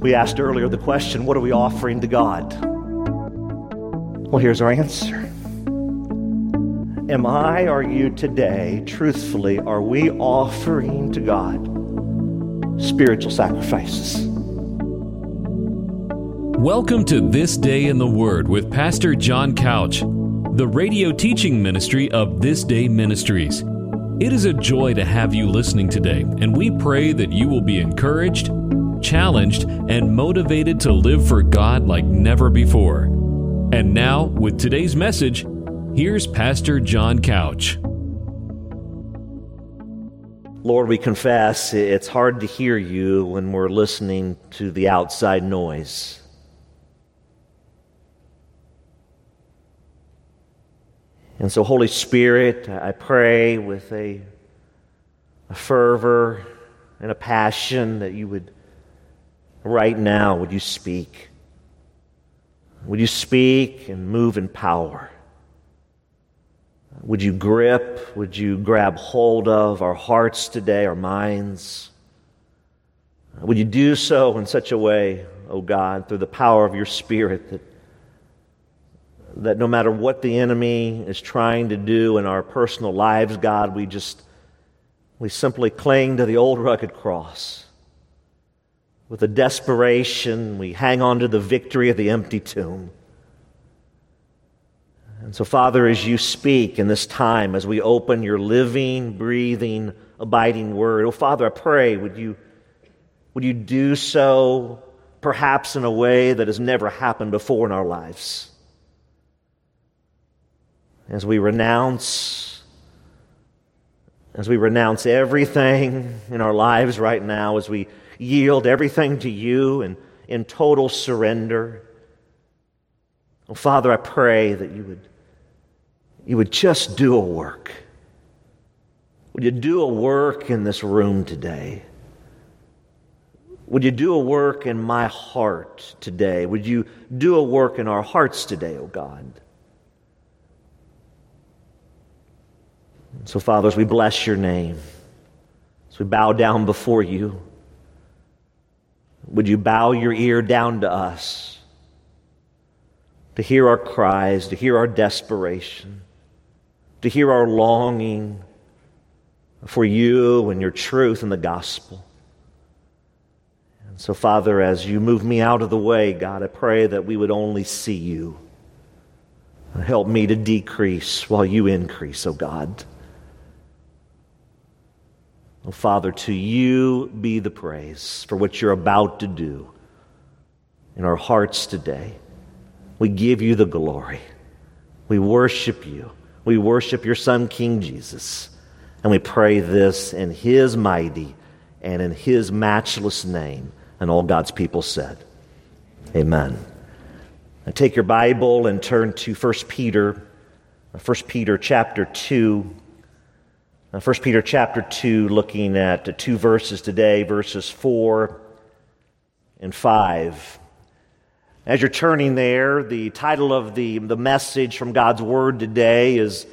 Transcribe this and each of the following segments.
We asked earlier the question what are we offering to God? Well, here's our answer. Am I, are you today, truthfully, are we offering to God spiritual sacrifices? Welcome to This Day in the Word with Pastor John Couch, the radio teaching ministry of This Day Ministries. It is a joy to have you listening today, and we pray that you will be encouraged, challenged, and motivated to live for God like never before. And now, with today's message, here's Pastor John Couch. Lord, we confess it's hard to hear you when we're listening to the outside noise. And so, Holy Spirit, I pray with a, a fervor and a passion that you would, right now, would you speak? Would you speak and move in power? Would you grip, would you grab hold of our hearts today, our minds? Would you do so in such a way, O oh God, through the power of your Spirit, that, that no matter what the enemy is trying to do in our personal lives, God, we just, we simply cling to the old rugged cross. With a desperation, we hang on to the victory of the empty tomb. And so, Father, as you speak in this time, as we open your living, breathing, abiding word, oh, Father, I pray, would you, would you do so perhaps in a way that has never happened before in our lives? As we renounce, as we renounce everything in our lives right now, as we yield everything to you and in total surrender. Oh, Father, I pray that you would you would just do a work. Would you do a work in this room today? Would you do a work in my heart today? Would you do a work in our hearts today, O oh God? So, fathers, we bless your name. As we bow down before you, would you bow your ear down to us to hear our cries, to hear our desperation? to hear our longing for you and your truth and the gospel. And so, Father, as you move me out of the way, God, I pray that we would only see you. Help me to decrease while you increase, oh God. Oh, Father, to you be the praise for what you're about to do in our hearts today. We give you the glory. We worship you. We worship your Son, King Jesus. And we pray this in his mighty and in his matchless name. And all God's people said, Amen. Now take your Bible and turn to 1 Peter, 1 Peter chapter 2. 1 Peter chapter 2, looking at two verses today, verses 4 and 5. As you're turning there, the title of the, the message from God's Word today is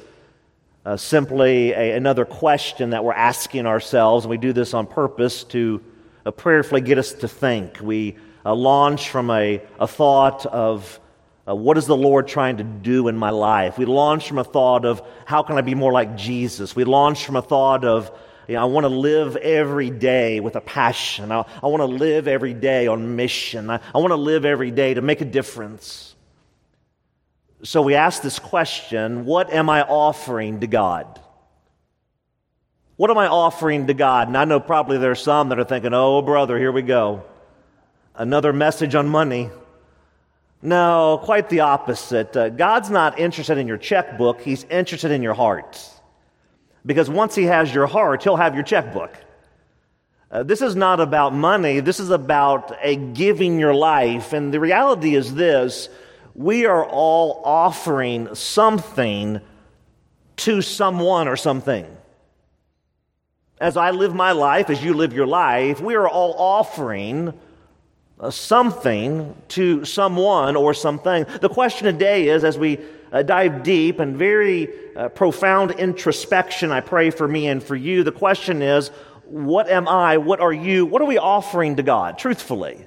uh, simply a, another question that we're asking ourselves, and we do this on purpose to uh, prayerfully get us to think. We uh, launch from a, a thought of uh, what is the Lord trying to do in my life? We launch from a thought of how can I be more like Jesus? We launch from a thought of you know, I want to live every day with a passion. I, I want to live every day on mission. I, I want to live every day to make a difference. So we ask this question what am I offering to God? What am I offering to God? And I know probably there are some that are thinking, oh, brother, here we go. Another message on money. No, quite the opposite. Uh, God's not interested in your checkbook, He's interested in your heart. Because once He has your heart, He'll have your checkbook. Uh, this is not about money. This is about a giving your life. And the reality is this we are all offering something to someone or something. As I live my life, as you live your life, we are all offering something to someone or something. The question today is as we uh, dive deep and very uh, profound introspection, I pray for me and for you. The question is, what am I? What are you? What are we offering to God, truthfully?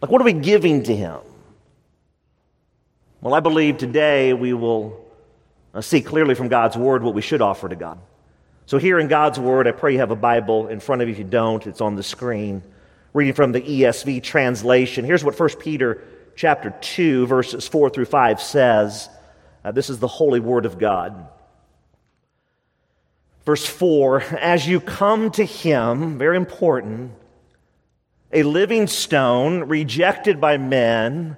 Like, what are we giving to Him? Well, I believe today we will uh, see clearly from God's Word what we should offer to God. So, here in God's Word, I pray you have a Bible in front of you. If you don't, it's on the screen. Reading from the ESV translation, here's what 1 Peter chapter 2, verses 4 through 5 says. Uh, this is the holy Word of God. Verse 4 As you come to Him, very important, a living stone rejected by men,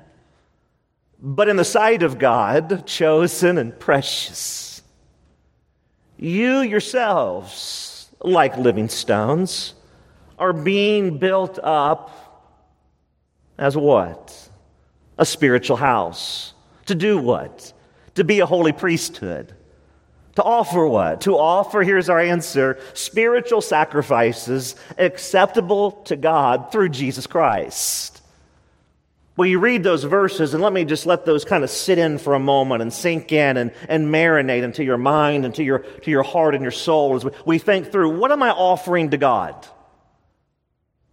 but in the sight of God, chosen and precious. You yourselves, like living stones, are being built up as what? A spiritual house. To do what? To be a holy priesthood to offer what? To offer, here's our answer, spiritual sacrifices acceptable to God through Jesus Christ. Well, you read those verses, and let me just let those kind of sit in for a moment and sink in and, and marinate into your mind and to your, to your heart and your soul as we, we think through what am I offering to God?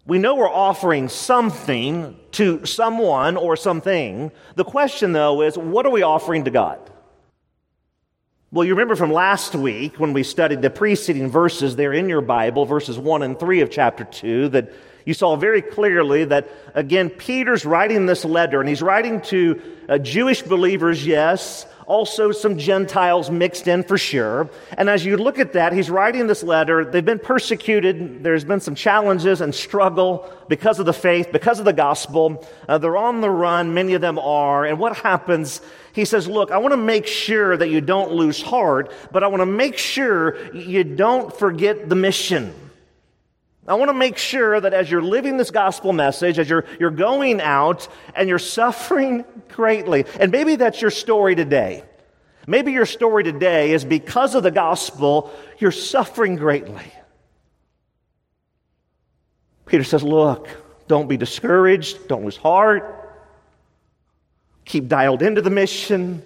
We know we're offering something to someone or something. The question, though, is what are we offering to God? Well, you remember from last week when we studied the preceding verses there in your Bible, verses 1 and 3 of chapter 2, that you saw very clearly that, again, Peter's writing this letter, and he's writing to uh, Jewish believers, yes, also some Gentiles mixed in for sure. And as you look at that, he's writing this letter. They've been persecuted. There's been some challenges and struggle because of the faith, because of the gospel. Uh, they're on the run. Many of them are. And what happens? He says, Look, I want to make sure that you don't lose heart, but I want to make sure you don't forget the mission. I want to make sure that as you're living this gospel message, as you're, you're going out and you're suffering greatly, and maybe that's your story today. Maybe your story today is because of the gospel, you're suffering greatly. Peter says, Look, don't be discouraged, don't lose heart, keep dialed into the mission.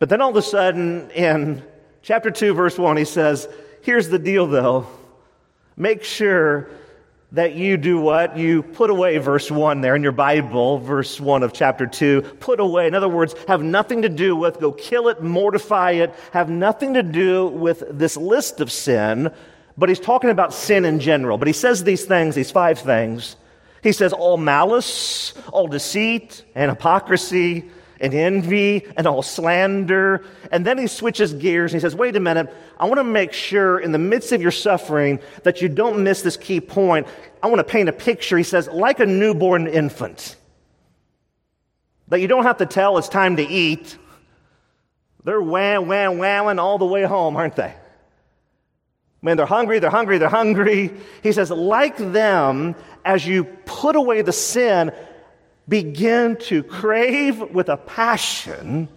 But then all of a sudden, in chapter 2, verse 1, he says, Here's the deal though make sure that you do what? You put away verse 1 there in your Bible, verse 1 of chapter 2. Put away. In other words, have nothing to do with, go kill it, mortify it, have nothing to do with this list of sin, but he's talking about sin in general. But he says these things, these five things. He says all malice, all deceit and hypocrisy, and envy and all slander. And then he switches gears and he says, wait a minute, I want to make sure in the midst of your suffering that you don't miss this key point. I want to paint a picture. He says, like a newborn infant. That you don't have to tell it's time to eat. They're wham, wham, whamming all the way home, aren't they? Man, they're hungry, they're hungry, they're hungry. He says, like them, as you put away the sin, begin to crave with a passion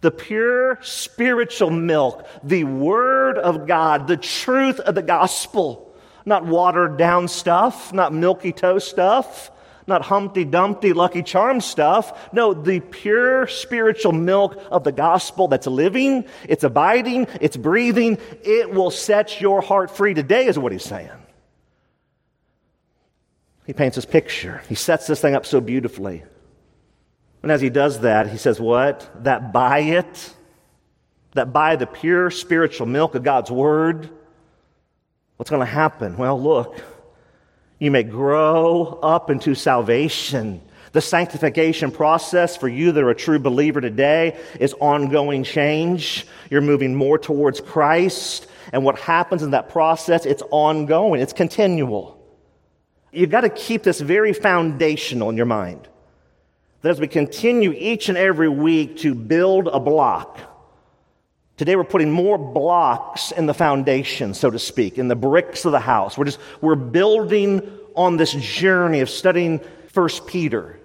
the pure spiritual milk, the Word of God, the truth of the gospel, not watered down stuff, not milky toast stuff, not Humpty Dumpty Lucky Charm stuff. No, the pure spiritual milk of the gospel that's living, it's abiding, it's breathing. It will set your heart free today, is what he's saying. He paints this picture. He sets this thing up so beautifully. And as he does that, he says, What? That by it, that by the pure spiritual milk of God's word, what's going to happen? Well, look, you may grow up into salvation. The sanctification process for you that are a true believer today is ongoing change. You're moving more towards Christ. And what happens in that process, it's ongoing, it's continual. You've got to keep this very foundational in your mind. That as we continue each and every week to build a block, today we're putting more blocks in the foundation, so to speak, in the bricks of the house. We're just, we're building on this journey of studying First Peter.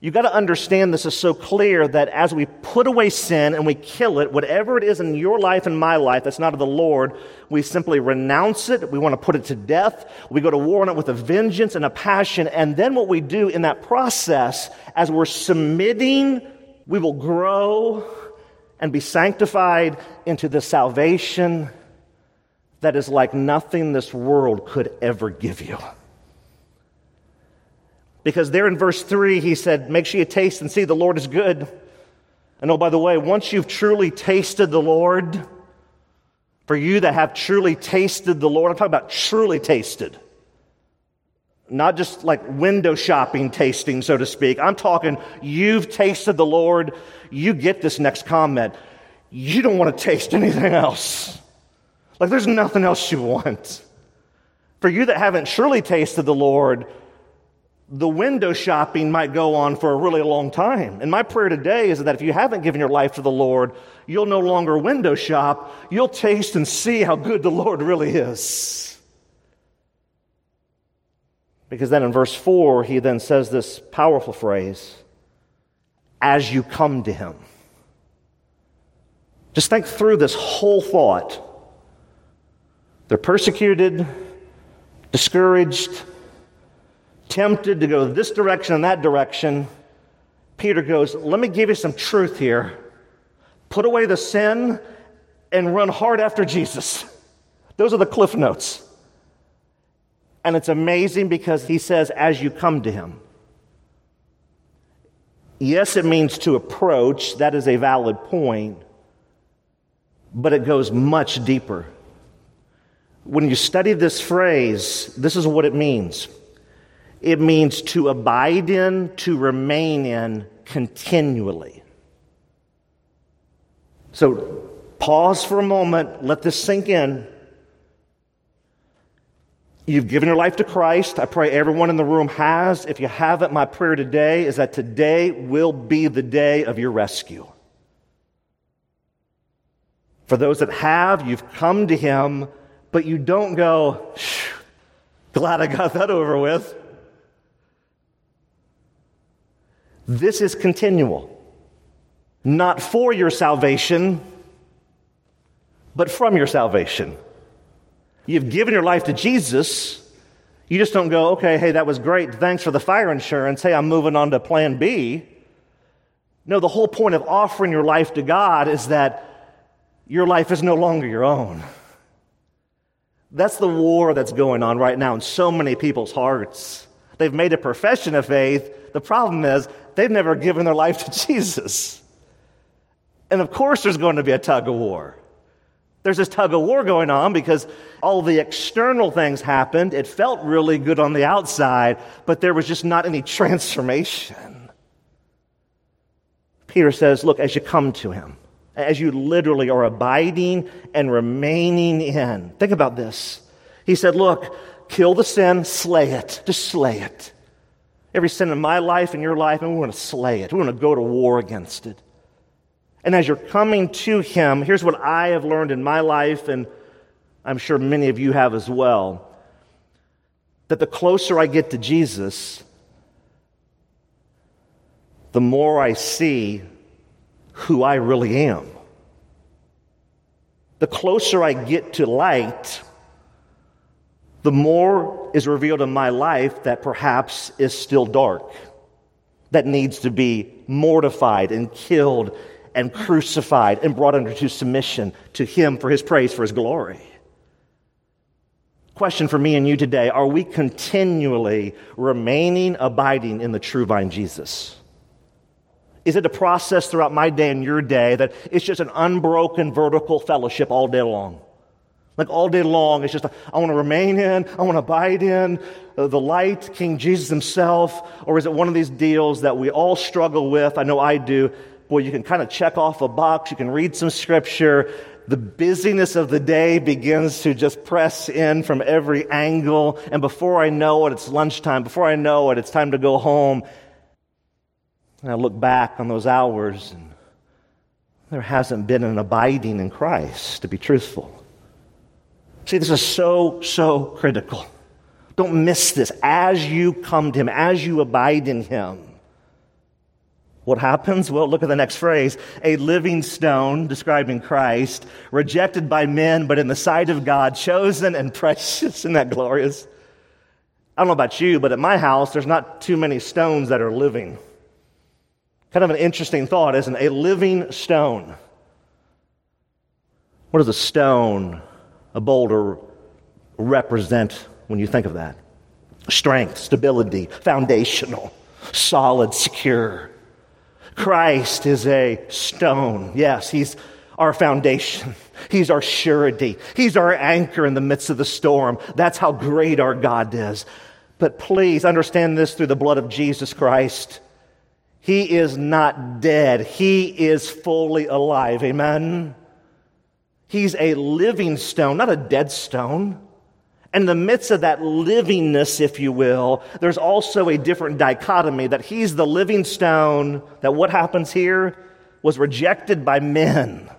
You've got to understand this is so clear that as we put away sin and we kill it, whatever it is in your life and my life that's not of the Lord, we simply renounce it. We want to put it to death. We go to war on it with a vengeance and a passion. And then what we do in that process, as we're submitting, we will grow and be sanctified into the salvation that is like nothing this world could ever give you. Because there in verse 3, he said, Make sure you taste and see the Lord is good. And oh, by the way, once you've truly tasted the Lord, for you that have truly tasted the Lord, I'm talking about truly tasted. Not just like window shopping tasting, so to speak. I'm talking you've tasted the Lord. You get this next comment. You don't want to taste anything else. Like there's nothing else you want. For you that haven't surely tasted the Lord, the window shopping might go on for a really long time. And my prayer today is that if you haven't given your life to the Lord, you'll no longer window shop. You'll taste and see how good the Lord really is. Because then in verse 4, he then says this powerful phrase as you come to him. Just think through this whole thought. They're persecuted, discouraged, tempted to go this direction and that direction, Peter goes, Let me give you some truth here. Put away the sin and run hard after Jesus. Those are the cliff notes. And it's amazing because he says, as you come to him. Yes, it means to approach. That is a valid point. But it goes much deeper. When you study this phrase, this is what it means it means to abide in, to remain in continually. So pause for a moment, let this sink in. You've given your life to Christ. I pray everyone in the room has. If you haven't, my prayer today is that today will be the day of your rescue. For those that have, you've come to Him, but you don't go, glad I got that over with. This is continual. Not for your salvation, but from your salvation. You've given your life to Jesus. You just don't go, okay, hey, that was great. Thanks for the fire insurance. Hey, I'm moving on to plan B. No, the whole point of offering your life to God is that your life is no longer your own. That's the war that's going on right now in so many people's hearts. They've made a profession of faith. The problem is they've never given their life to Jesus. And of course, there's going to be a tug of war. There's this tug of war going on because all the external things happened. It felt really good on the outside, but there was just not any transformation. Peter says, Look, as you come to him, as you literally are abiding and remaining in, think about this. He said, Look, kill the sin, slay it, just slay it every sin in my life and your life, and we want to slay it. We want to go to war against it. And as you're coming to Him, here's what I have learned in my life, and I'm sure many of you have as well that the closer I get to Jesus, the more I see who I really am. The closer I get to light, the more is revealed in my life that perhaps is still dark, that needs to be mortified and killed and crucified and brought under to submission to Him for His praise, for His glory. Question for me and you today Are we continually remaining abiding in the true vine, Jesus? Is it a process throughout my day and your day that it's just an unbroken vertical fellowship all day long? Like all day long, it's just, I want to remain in, I want to abide in uh, the light, King Jesus himself. Or is it one of these deals that we all struggle with? I know I do. Boy, you can kind of check off a box, you can read some scripture. The busyness of the day begins to just press in from every angle. And before I know it, it's lunchtime. Before I know it, it's time to go home. And I look back on those hours, and there hasn't been an abiding in Christ, to be truthful. See, this is so, so critical. Don't miss this. As you come to Him, as you abide in Him, what happens? Well, look at the next phrase. A living stone, describing Christ, rejected by men, but in the sight of God, chosen and precious. Isn't that glorious? I don't know about you, but at my house, there's not too many stones that are living. Kind of an interesting thought, isn't it? A living stone. What is a stone? A boulder represent when you think of that? strength, stability, foundational, solid, secure. Christ is a stone. Yes, he's our foundation. He's our surety. He's our anchor in the midst of the storm. That's how great our God is. But please understand this through the blood of Jesus Christ. He is not dead. He is fully alive. Amen. He's a living stone, not a dead stone. And in the midst of that livingness, if you will, there's also a different dichotomy that he's the living stone, that what happens here was rejected by men.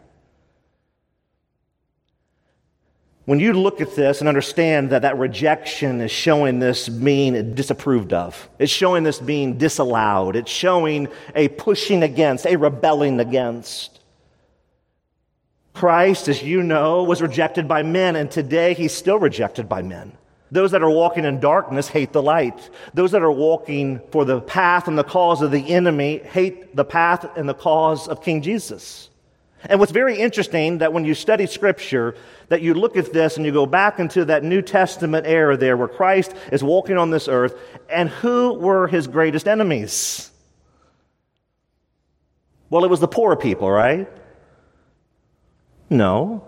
When you look at this and understand that that rejection is showing this being disapproved of, it's showing this being disallowed, it's showing a pushing against, a rebelling against. Christ, as you know, was rejected by men, and today he's still rejected by men. Those that are walking in darkness hate the light. Those that are walking for the path and the cause of the enemy hate the path and the cause of King Jesus. And what's very interesting that when you study scripture, that you look at this and you go back into that New Testament era there where Christ is walking on this earth, and who were his greatest enemies? Well, it was the poor people, right? No.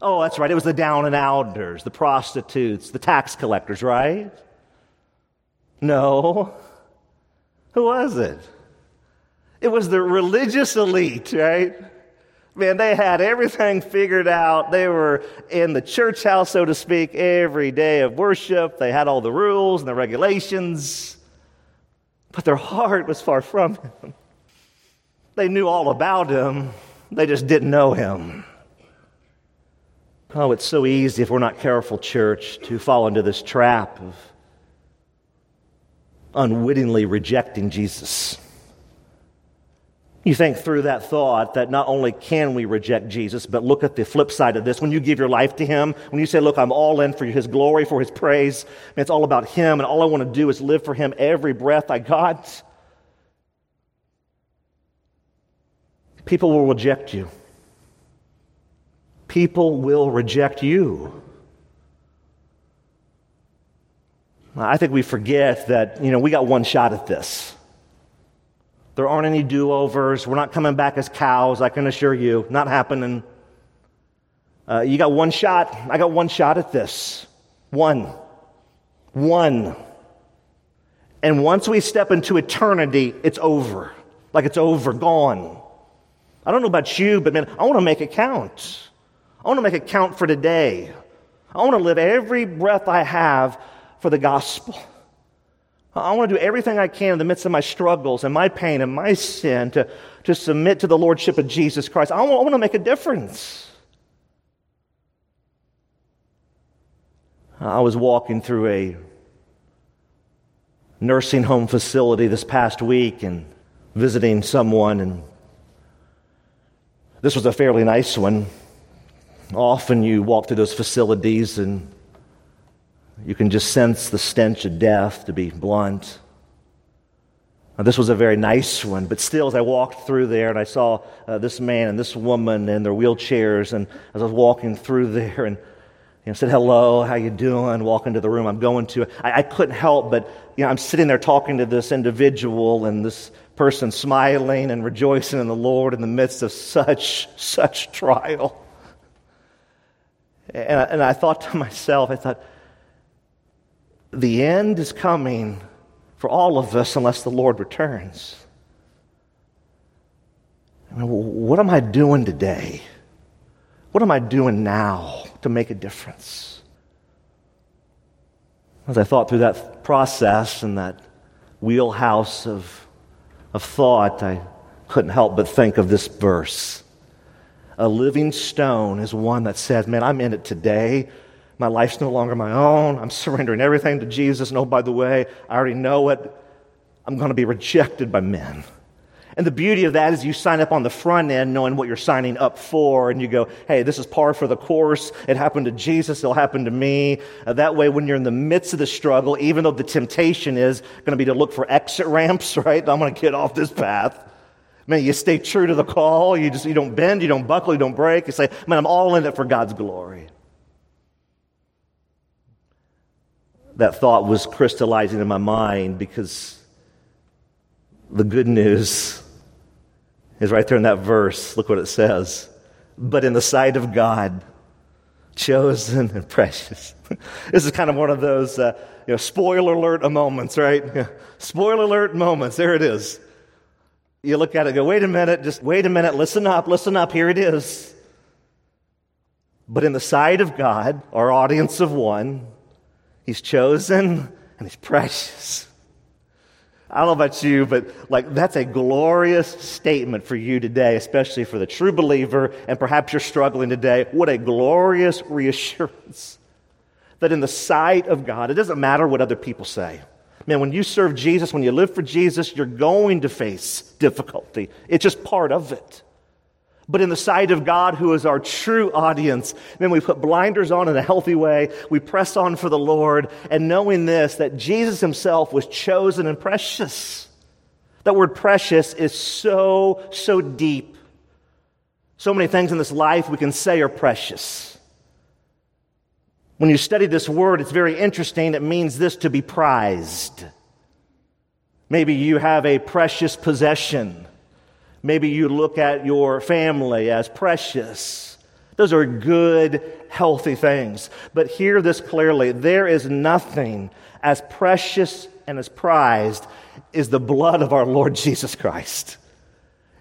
Oh, that's right. It was the down and outers, the prostitutes, the tax collectors, right? No. Who was it? It was the religious elite, right? Man, they had everything figured out. They were in the church house, so to speak, every day of worship. They had all the rules and the regulations, but their heart was far from Him. They knew all about Him, they just didn't know Him. Oh, it's so easy if we're not careful, church, to fall into this trap of unwittingly rejecting Jesus. You think through that thought that not only can we reject Jesus, but look at the flip side of this. When you give your life to Him, when you say, Look, I'm all in for His glory, for His praise, it's all about Him, and all I want to do is live for Him every breath I got. People will reject you. People will reject you. I think we forget that, you know, we got one shot at this. There aren't any do overs. We're not coming back as cows, I can assure you. Not happening. Uh, you got one shot. I got one shot at this. One. One. And once we step into eternity, it's over. Like it's over, gone. I don't know about you, but man, I want to make it count. I want to make it count for today. I want to live every breath I have for the gospel. I want to do everything I can in the midst of my struggles and my pain and my sin to, to submit to the Lordship of Jesus Christ. I want, I want to make a difference. I was walking through a nursing home facility this past week and visiting someone, and this was a fairly nice one. Often you walk through those facilities and you can just sense the stench of death, to be blunt. Now, this was a very nice one, but still, as I walked through there and I saw uh, this man and this woman in their wheelchairs, and as I was walking through there and you know, said hello, how you doing? Walk into the room I'm going to. I, I couldn't help but you know, I'm sitting there talking to this individual and this person smiling and rejoicing in the Lord in the midst of such such trial. And I, and I thought to myself, I thought, the end is coming for all of us unless the Lord returns. I mean, what am I doing today? What am I doing now to make a difference? As I thought through that process and that wheelhouse of, of thought, I couldn't help but think of this verse. A living stone is one that says, Man, I'm in it today. My life's no longer my own. I'm surrendering everything to Jesus. And oh, by the way, I already know it. I'm going to be rejected by men. And the beauty of that is you sign up on the front end knowing what you're signing up for, and you go, hey, this is par for the course. It happened to Jesus, it'll happen to me. Uh, that way, when you're in the midst of the struggle, even though the temptation is going to be to look for exit ramps, right? I'm going to get off this path. Man, you stay true to the call. You just you don't bend, you don't buckle, you don't break. You say, man, I'm all in it for God's glory. that thought was crystallizing in my mind because the good news is right there in that verse. Look what it says. But in the sight of God, chosen and precious. this is kind of one of those uh, you know, spoiler alert moments, right? Yeah. Spoiler alert moments. There it is. You look at it go, wait a minute, just wait a minute, listen up, listen up, here it is. But in the sight of God, our audience of one, He's chosen and He's precious. I don't know about you, but like that's a glorious statement for you today, especially for the true believer, and perhaps you're struggling today. What a glorious reassurance that in the sight of God, it doesn't matter what other people say. Man, when you serve Jesus, when you live for Jesus, you're going to face difficulty. It's just part of it. But in the sight of God, who is our true audience, then we put blinders on in a healthy way. We press on for the Lord, and knowing this, that Jesus himself was chosen and precious. That word precious is so, so deep. So many things in this life we can say are precious. When you study this word, it's very interesting. It means this to be prized. Maybe you have a precious possession Maybe you look at your family as precious. Those are good, healthy things. But hear this clearly there is nothing as precious and as prized as the blood of our Lord Jesus Christ.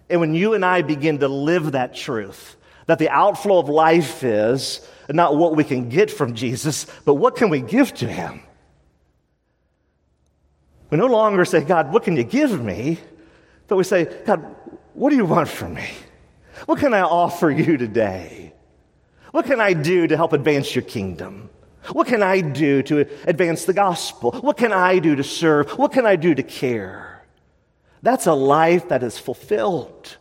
And when you and I begin to live that truth, that the outflow of life is not what we can get from Jesus, but what can we give to him? We no longer say, God, what can you give me? But we say, God, what do you want from me? What can I offer you today? What can I do to help advance your kingdom? What can I do to advance the gospel? What can I do to serve? What can I do to care? That's a life that is fulfilled.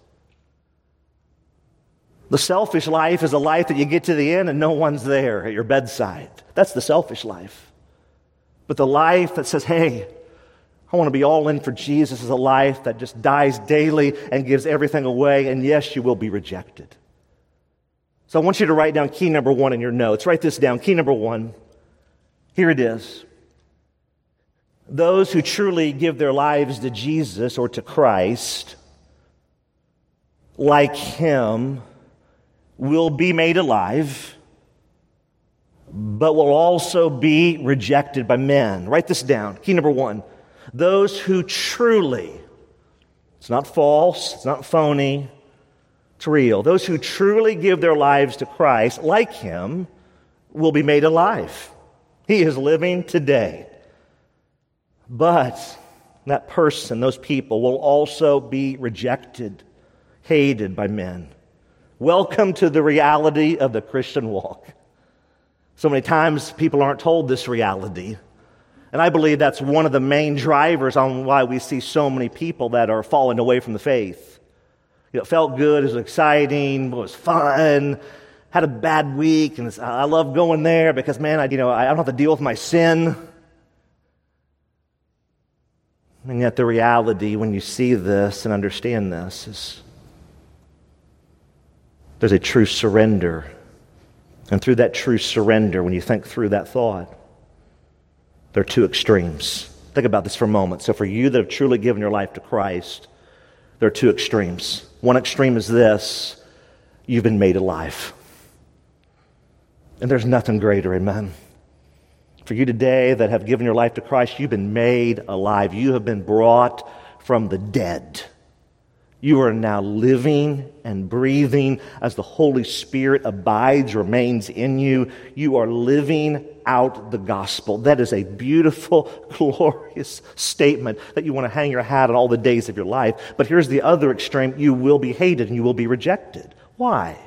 The selfish life is a life that you get to the end and no one's there at your bedside. That's the selfish life. But the life that says, hey, I want to be all in for Jesus is a life that just dies daily and gives everything away. And yes, you will be rejected. So I want you to write down key number one in your notes. Write this down. Key number one. Here it is. Those who truly give their lives to Jesus or to Christ, like Him, will be made alive, but will also be rejected by men. Write this down. Key number one those who truly, it's not false, it's not phony, it's real. Those who truly give their lives to Christ, like him, will be made alive. He is living today. But that person, those people, will also be rejected, hated by men. Welcome to the reality of the Christian walk. So many times people aren't told this reality. And I believe that's one of the main drivers on why we see so many people that are falling away from the faith. You know, it felt good, it was exciting, it was fun, had a bad week, and I love going there because, man, I, you know, I don't have to deal with my sin. And yet, the reality when you see this and understand this is there's a true surrender. And through that true surrender, when you think through that thought, there are two extremes. Think about this for a moment. So, for you that have truly given your life to Christ, there are two extremes. One extreme is this you've been made alive. And there's nothing greater, amen. For you today that have given your life to Christ, you've been made alive. You have been brought from the dead. You are now living and breathing as the Holy Spirit abides, remains in you. You are living out the gospel. That is a beautiful, glorious statement that you want to hang your hat on all the days of your life. But here's the other extreme you will be hated and you will be rejected. Why?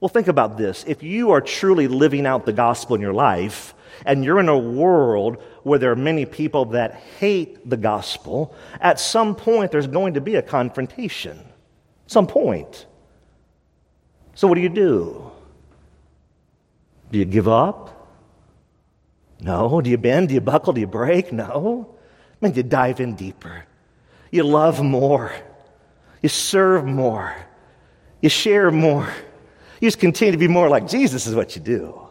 Well, think about this. If you are truly living out the gospel in your life, and you're in a world where there are many people that hate the gospel, at some point there's going to be a confrontation. Some point. So, what do you do? Do you give up? No. Do you bend? Do you buckle? Do you break? No. I mean, you dive in deeper. You love more. You serve more. You share more. You just continue to be more like Jesus, is what you do.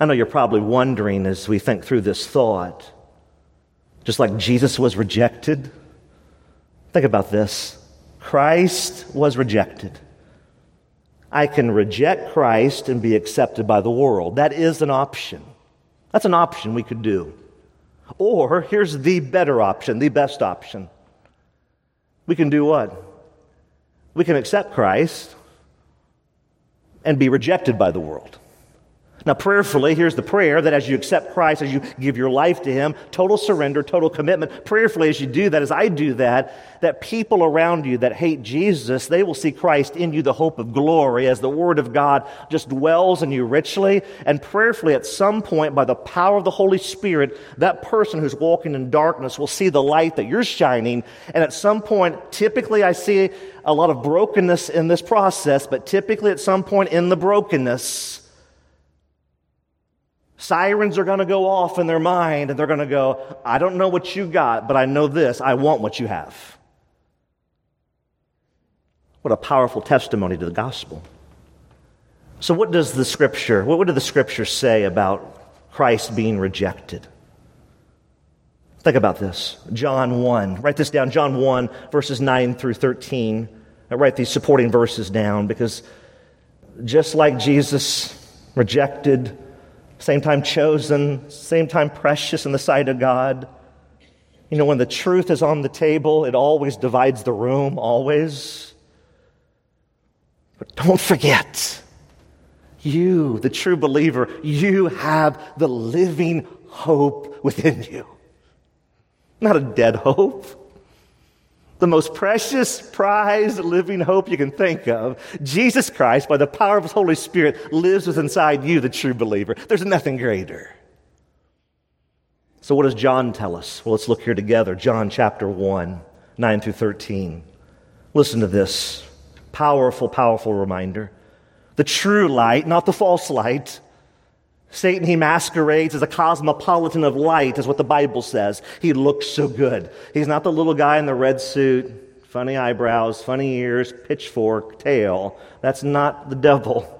I know you're probably wondering as we think through this thought, just like Jesus was rejected. Think about this Christ was rejected. I can reject Christ and be accepted by the world. That is an option. That's an option we could do. Or here's the better option, the best option. We can do what? We can accept Christ and be rejected by the world. Now, prayerfully, here's the prayer that as you accept Christ, as you give your life to Him, total surrender, total commitment, prayerfully, as you do that, as I do that, that people around you that hate Jesus, they will see Christ in you, the hope of glory, as the Word of God just dwells in you richly. And prayerfully, at some point, by the power of the Holy Spirit, that person who's walking in darkness will see the light that you're shining. And at some point, typically, I see a lot of brokenness in this process, but typically, at some point in the brokenness, Sirens are going to go off in their mind and they're going to go, I don't know what you got, but I know this. I want what you have. What a powerful testimony to the gospel. So, what does the scripture, what did the scripture say about Christ being rejected? Think about this. John 1. Write this down. John 1, verses 9 through 13. I write these supporting verses down because just like Jesus rejected same time chosen, same time precious in the sight of God. You know, when the truth is on the table, it always divides the room, always. But don't forget, you, the true believer, you have the living hope within you. Not a dead hope the most precious, prized, living hope you can think of, Jesus Christ, by the power of His Holy Spirit, lives within inside you, the true believer. There's nothing greater. So, what does John tell us? Well, let's look here together. John chapter 1, 9 through 13. Listen to this powerful, powerful reminder. The true light, not the false light, Satan, he masquerades as a cosmopolitan of light, is what the Bible says. He looks so good. He's not the little guy in the red suit, funny eyebrows, funny ears, pitchfork, tail. That's not the devil.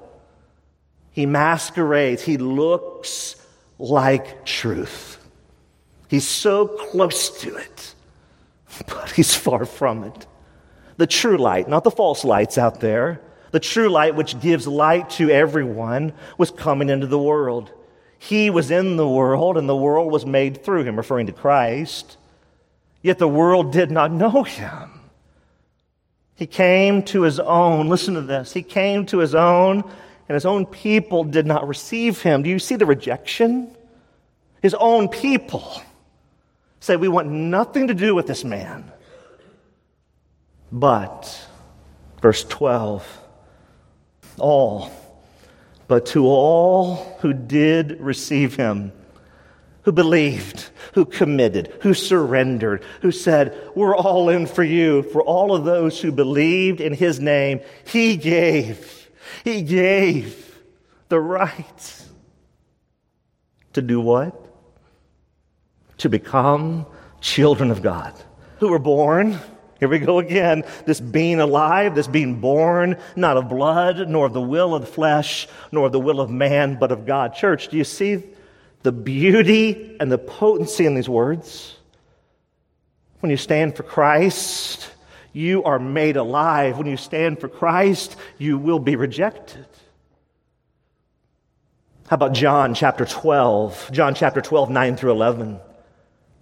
He masquerades. He looks like truth. He's so close to it, but he's far from it. The true light, not the false lights out there. The true light, which gives light to everyone, was coming into the world. He was in the world, and the world was made through him, referring to Christ. Yet the world did not know him. He came to his own. Listen to this. He came to his own, and his own people did not receive him. Do you see the rejection? His own people say, We want nothing to do with this man. But, verse 12, all, but to all who did receive him, who believed, who committed, who surrendered, who said, We're all in for you. For all of those who believed in his name, he gave, he gave the right to do what? To become children of God, who were born here we go again. This being alive, this being born, not of blood, nor of the will of the flesh, nor of the will of man, but of God. Church, do you see the beauty and the potency in these words? When you stand for Christ, you are made alive. When you stand for Christ, you will be rejected. How about John chapter 12? John chapter 12, 9 through 11.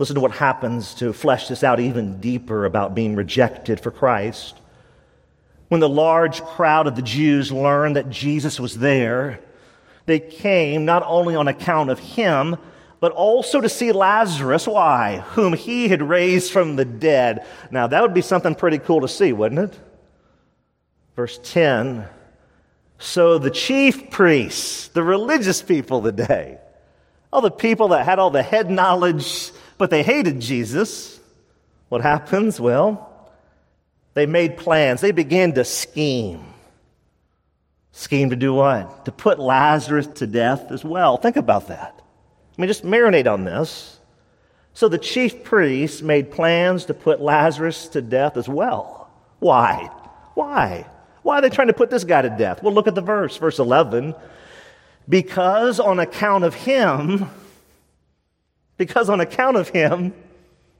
Listen to what happens to flesh this out even deeper about being rejected for Christ. When the large crowd of the Jews learned that Jesus was there, they came not only on account of him, but also to see Lazarus. Why? Whom he had raised from the dead. Now, that would be something pretty cool to see, wouldn't it? Verse 10 So the chief priests, the religious people of the day, all the people that had all the head knowledge, but they hated Jesus. What happens? Well, they made plans. They began to scheme. Scheme to do what? To put Lazarus to death as well. Think about that. I mean, just marinate on this. So the chief priests made plans to put Lazarus to death as well. Why? Why? Why are they trying to put this guy to death? Well, look at the verse, verse 11. Because on account of him, because on account of him,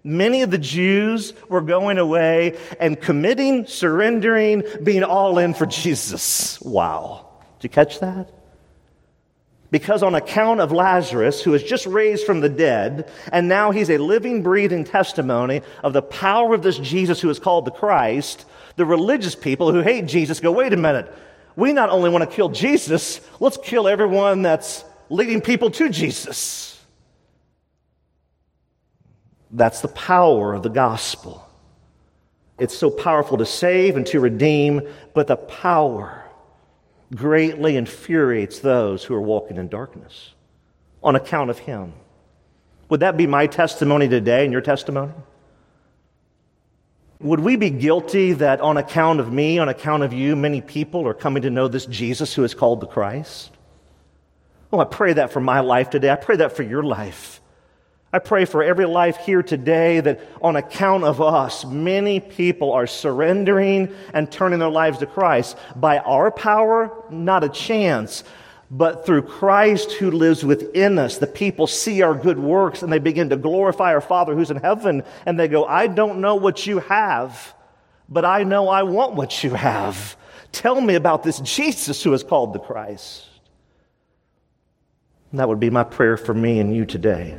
many of the Jews were going away and committing, surrendering, being all in for Jesus. Wow. Did you catch that? Because on account of Lazarus, who was just raised from the dead, and now he's a living, breathing testimony of the power of this Jesus who is called the Christ, the religious people who hate Jesus go, wait a minute. We not only want to kill Jesus, let's kill everyone that's leading people to Jesus. That's the power of the gospel. It's so powerful to save and to redeem, but the power greatly infuriates those who are walking in darkness on account of Him. Would that be my testimony today and your testimony? Would we be guilty that on account of me, on account of you, many people are coming to know this Jesus who is called the Christ? Oh, I pray that for my life today. I pray that for your life. I pray for every life here today that on account of us, many people are surrendering and turning their lives to Christ. By our power, not a chance. But through Christ who lives within us, the people see our good works and they begin to glorify our Father who's in heaven. And they go, I don't know what you have, but I know I want what you have. Tell me about this Jesus who is called the Christ. That would be my prayer for me and you today.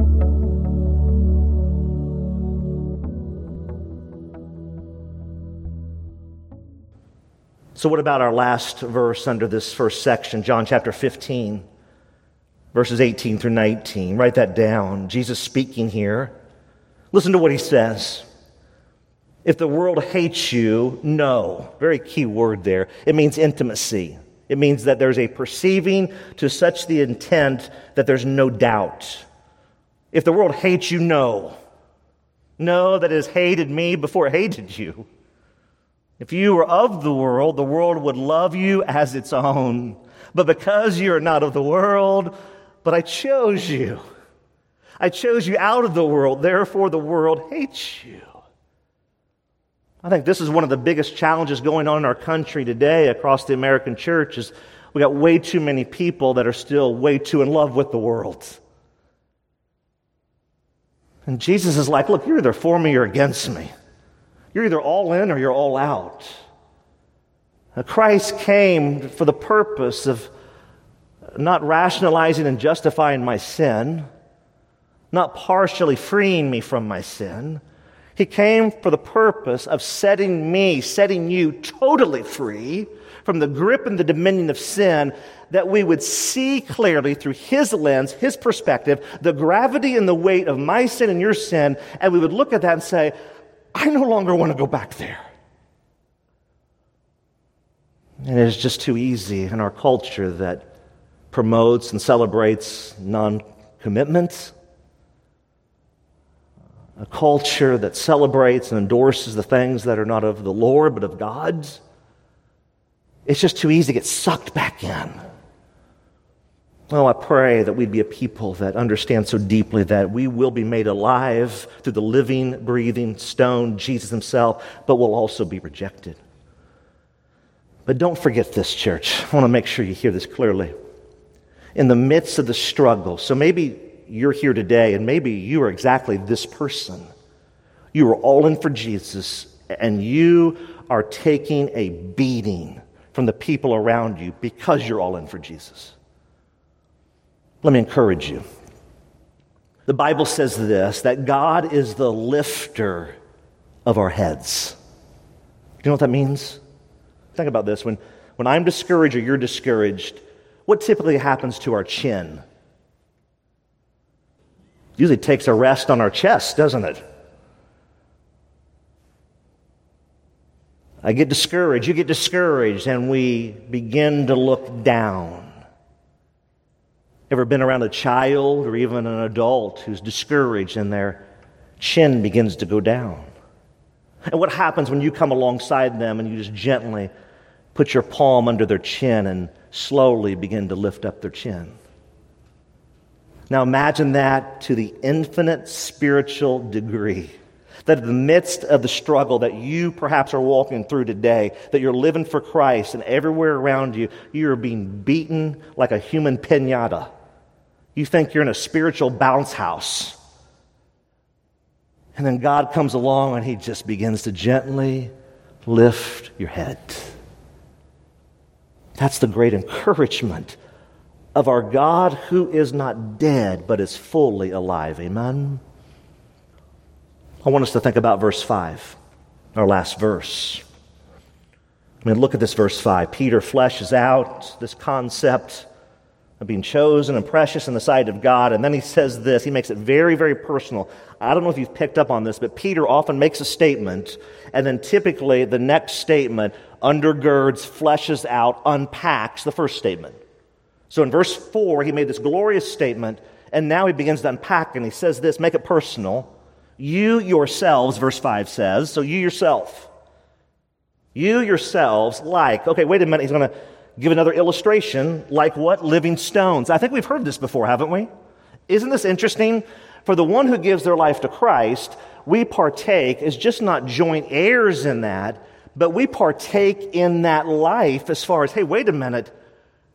So, what about our last verse under this first section, John chapter 15, verses 18 through 19? Write that down. Jesus speaking here. Listen to what he says. If the world hates you, know. Very key word there. It means intimacy. It means that there's a perceiving to such the intent that there's no doubt. If the world hates you, know. Know that it has hated me before it hated you. If you were of the world, the world would love you as its own. But because you are not of the world, but I chose you. I chose you out of the world, therefore the world hates you. I think this is one of the biggest challenges going on in our country today across the American church is we got way too many people that are still way too in love with the world. And Jesus is like, look, you're either for me or against me. You're either all in or you're all out. Now, Christ came for the purpose of not rationalizing and justifying my sin, not partially freeing me from my sin. He came for the purpose of setting me, setting you totally free from the grip and the dominion of sin, that we would see clearly through His lens, His perspective, the gravity and the weight of my sin and your sin, and we would look at that and say, I no longer want to go back there. And it is just too easy in our culture that promotes and celebrates non commitment, a culture that celebrates and endorses the things that are not of the Lord but of God's. It's just too easy to get sucked back in. Oh, I pray that we'd be a people that understand so deeply that we will be made alive through the living, breathing stone, Jesus Himself, but will also be rejected. But don't forget this, church. I want to make sure you hear this clearly. In the midst of the struggle, so maybe you're here today and maybe you are exactly this person. You are all in for Jesus and you are taking a beating from the people around you because you're all in for Jesus. Let me encourage you. The Bible says this that God is the lifter of our heads. Do you know what that means? Think about this. When, when I'm discouraged or you're discouraged, what typically happens to our chin? Usually takes a rest on our chest, doesn't it? I get discouraged, you get discouraged, and we begin to look down. Ever been around a child or even an adult who's discouraged and their chin begins to go down? And what happens when you come alongside them and you just gently put your palm under their chin and slowly begin to lift up their chin? Now imagine that to the infinite spiritual degree that in the midst of the struggle that you perhaps are walking through today, that you're living for Christ and everywhere around you, you are being beaten like a human pinata. You think you're in a spiritual bounce house. And then God comes along and He just begins to gently lift your head. That's the great encouragement of our God who is not dead but is fully alive. Amen. I want us to think about verse 5, our last verse. I mean, look at this verse 5. Peter fleshes out this concept of being chosen and precious in the sight of God. And then he says this. He makes it very, very personal. I don't know if you've picked up on this, but Peter often makes a statement, and then typically the next statement undergirds, fleshes out, unpacks the first statement. So in verse 4, he made this glorious statement, and now he begins to unpack, and he says this make it personal. You yourselves, verse 5 says, so you yourself. You yourselves, like, okay, wait a minute, he's going to give another illustration, like what? Living stones. I think we've heard this before, haven't we? Isn't this interesting? For the one who gives their life to Christ, we partake as just not joint heirs in that, but we partake in that life as far as, hey, wait a minute.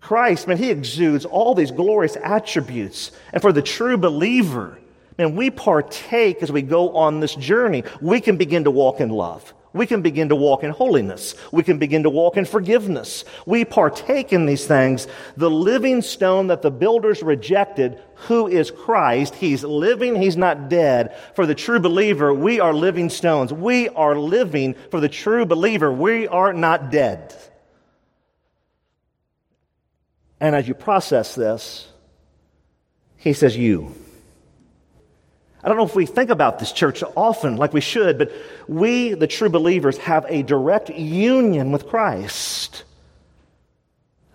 Christ, man, he exudes all these glorious attributes. And for the true believer, and we partake as we go on this journey. We can begin to walk in love. We can begin to walk in holiness. We can begin to walk in forgiveness. We partake in these things. The living stone that the builders rejected, who is Christ, he's living, he's not dead. For the true believer, we are living stones. We are living for the true believer. We are not dead. And as you process this, he says, You. I don't know if we think about this church often like we should, but we, the true believers, have a direct union with Christ.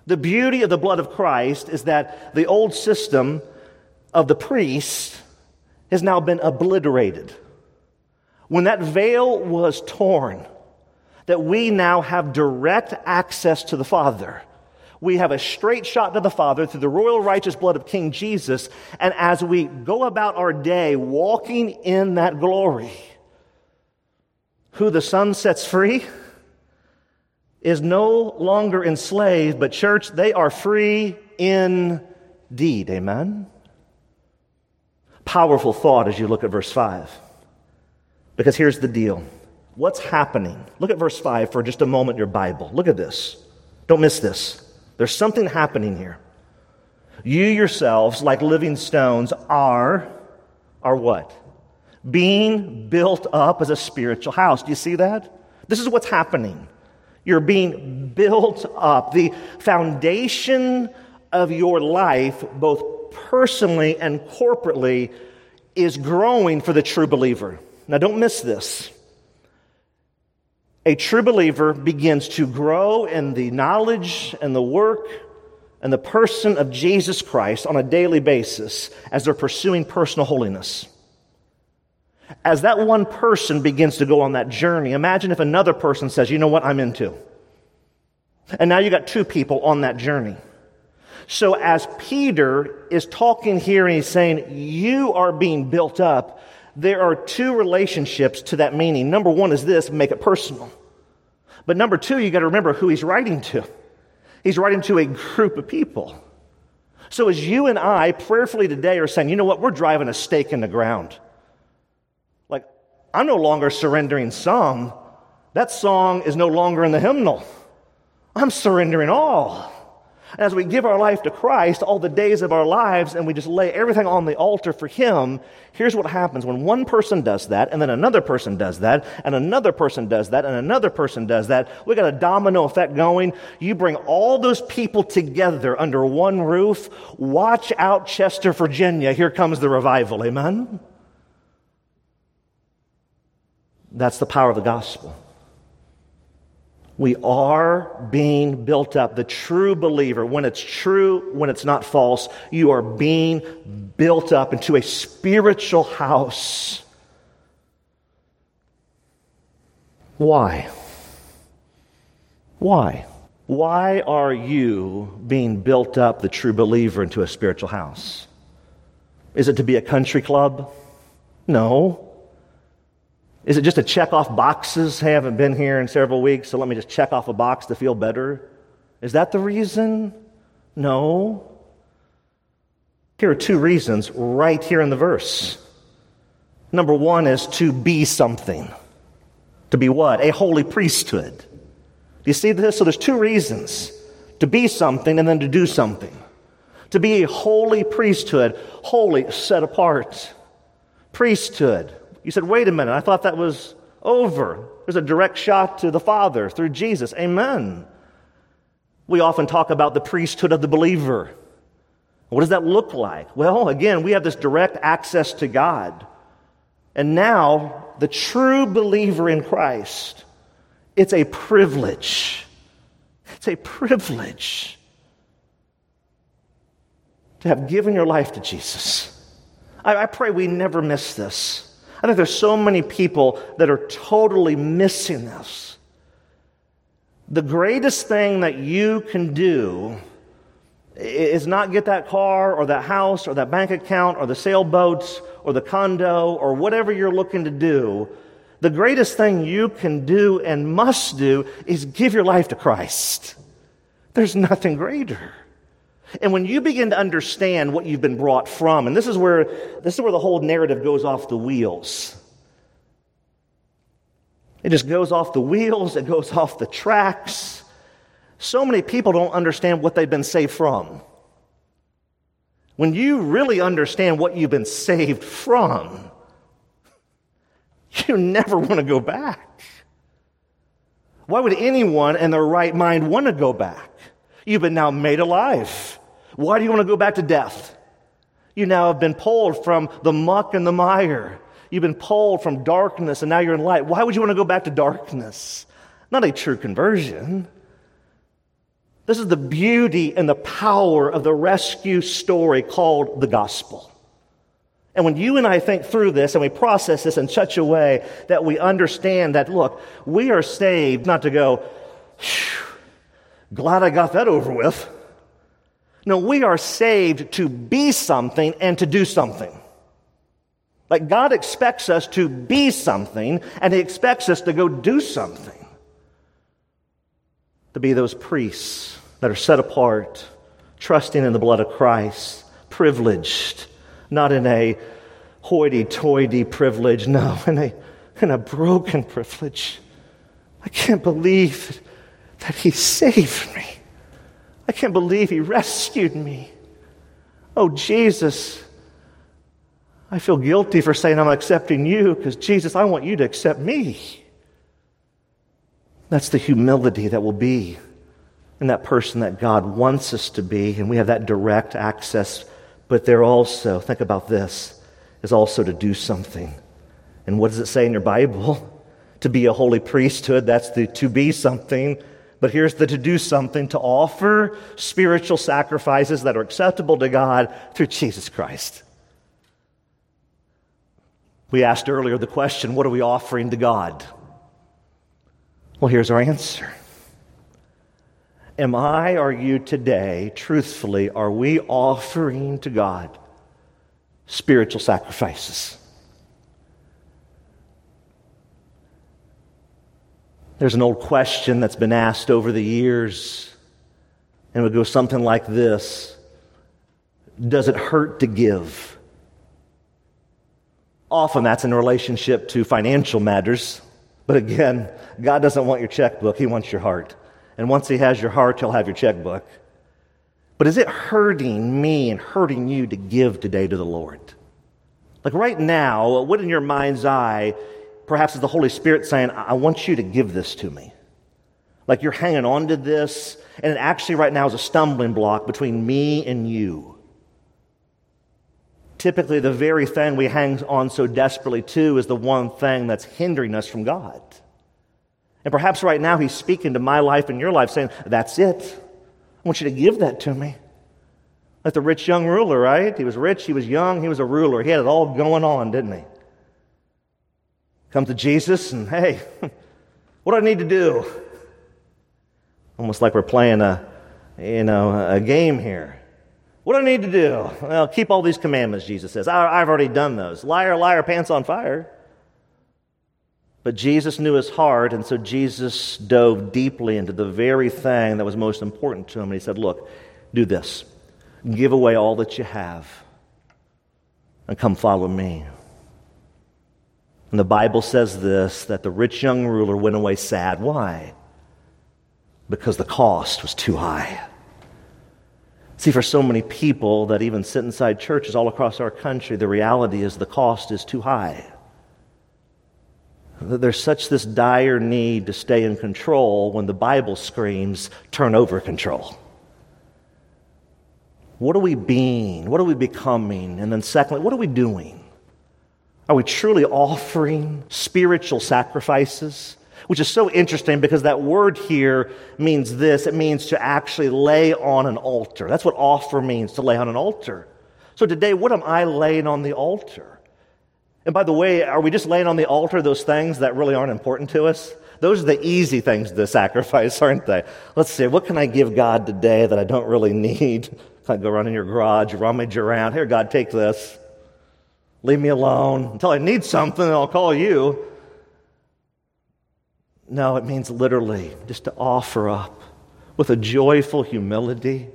The beauty of the blood of Christ is that the old system of the priest has now been obliterated. When that veil was torn, that we now have direct access to the Father we have a straight shot to the Father through the royal righteous blood of King Jesus. And as we go about our day walking in that glory, who the Son sets free is no longer enslaved, but church, they are free indeed. Amen? Powerful thought as you look at verse 5. Because here's the deal. What's happening? Look at verse 5 for just a moment in your Bible. Look at this. Don't miss this. There's something happening here. You yourselves, like living stones, are, are what? Being built up as a spiritual house. Do you see that? This is what's happening. You're being built up. The foundation of your life, both personally and corporately, is growing for the true believer. Now, don't miss this. A true believer begins to grow in the knowledge and the work and the person of Jesus Christ on a daily basis as they're pursuing personal holiness. As that one person begins to go on that journey, imagine if another person says, You know what, I'm into. And now you got two people on that journey. So as Peter is talking here and he's saying, You are being built up, there are two relationships to that meaning. Number one is this make it personal. But number two, you got to remember who he's writing to. He's writing to a group of people. So as you and I prayerfully today are saying, you know what, we're driving a stake in the ground. Like, I'm no longer surrendering some. That song is no longer in the hymnal. I'm surrendering all. And as we give our life to Christ all the days of our lives and we just lay everything on the altar for Him, here's what happens. When one person does that, and then another person does that, and another person does that, and another person does that, we got a domino effect going. You bring all those people together under one roof. Watch out, Chester, Virginia. Here comes the revival. Amen? That's the power of the gospel. We are being built up. The true believer, when it's true, when it's not false, you are being built up into a spiritual house. Why? Why? Why are you being built up, the true believer, into a spiritual house? Is it to be a country club? No. Is it just to check off boxes? Hey, I haven't been here in several weeks, so let me just check off a box to feel better. Is that the reason? No. Here are two reasons right here in the verse. Number one is to be something. To be what? A holy priesthood. Do you see this? So there's two reasons to be something and then to do something. To be a holy priesthood, holy, set apart. Priesthood. You said, wait a minute, I thought that was over. There's a direct shot to the Father through Jesus. Amen. We often talk about the priesthood of the believer. What does that look like? Well, again, we have this direct access to God. And now, the true believer in Christ, it's a privilege. It's a privilege to have given your life to Jesus. I, I pray we never miss this. I think there's so many people that are totally missing this. The greatest thing that you can do is not get that car or that house or that bank account or the sailboats or the condo or whatever you're looking to do. The greatest thing you can do and must do is give your life to Christ. There's nothing greater. And when you begin to understand what you've been brought from, and this is where, this is where the whole narrative goes off the wheels. It just goes off the wheels, it goes off the tracks. So many people don't understand what they've been saved from. When you really understand what you've been saved from, you never want to go back. Why would anyone in their right mind want to go back? You've been now made alive. Why do you want to go back to death? You now have been pulled from the muck and the mire. You've been pulled from darkness and now you're in light. Why would you want to go back to darkness? Not a true conversion. This is the beauty and the power of the rescue story called the gospel. And when you and I think through this and we process this in such a way that we understand that, look, we are saved not to go, glad I got that over with. No, we are saved to be something and to do something. Like God expects us to be something and He expects us to go do something. To be those priests that are set apart, trusting in the blood of Christ, privileged, not in a hoity toity privilege, no, in a, in a broken privilege. I can't believe that He saved me. I can't believe he rescued me. Oh, Jesus, I feel guilty for saying I'm accepting you because, Jesus, I want you to accept me. That's the humility that will be in that person that God wants us to be, and we have that direct access. But there also, think about this, is also to do something. And what does it say in your Bible? to be a holy priesthood, that's the to be something. But here's the to do something to offer spiritual sacrifices that are acceptable to God through Jesus Christ. We asked earlier the question what are we offering to God? Well, here's our answer. Am I, are you today, truthfully, are we offering to God spiritual sacrifices? There's an old question that's been asked over the years, and it would go something like this Does it hurt to give? Often that's in relationship to financial matters. But again, God doesn't want your checkbook, He wants your heart. And once He has your heart, He'll have your checkbook. But is it hurting me and hurting you to give today to the Lord? Like right now, what in your mind's eye perhaps is the Holy Spirit saying, I want you to give this to me. Like you're hanging on to this, and it actually right now is a stumbling block between me and you. Typically, the very thing we hang on so desperately to is the one thing that's hindering us from God. And perhaps right now he's speaking to my life and your life, saying, That's it. I want you to give that to me. Like the rich young ruler, right? He was rich, he was young, he was a ruler. He had it all going on, didn't he? Come to Jesus and, hey, what do I need to do? Almost like we're playing a, you know, a game here. What do I need to do? Well, keep all these commandments, Jesus says. I, have already done those. Liar, liar, pants on fire. But Jesus knew his heart, and so Jesus dove deeply into the very thing that was most important to him. And he said, Look, do this. Give away all that you have and come follow me. And the Bible says this that the rich young ruler went away sad. Why? Because the cost was too high. See, for so many people that even sit inside churches all across our country, the reality is the cost is too high. There's such this dire need to stay in control when the Bible screams, turn over control. What are we being? What are we becoming? And then, secondly, what are we doing? Are we truly offering spiritual sacrifices? Which is so interesting because that word here means this it means to actually lay on an altar. That's what offer means, to lay on an altar. So today, what am I laying on the altar? And by the way, are we just laying on the altar those things that really aren't important to us? Those are the easy things to sacrifice, aren't they? Let's see, what can I give God today that I don't really need? Can go around in your garage, rummage around? Here, God, take this. Leave me alone until I need something, and I'll call you. No, it means literally just to offer up with a joyful humility,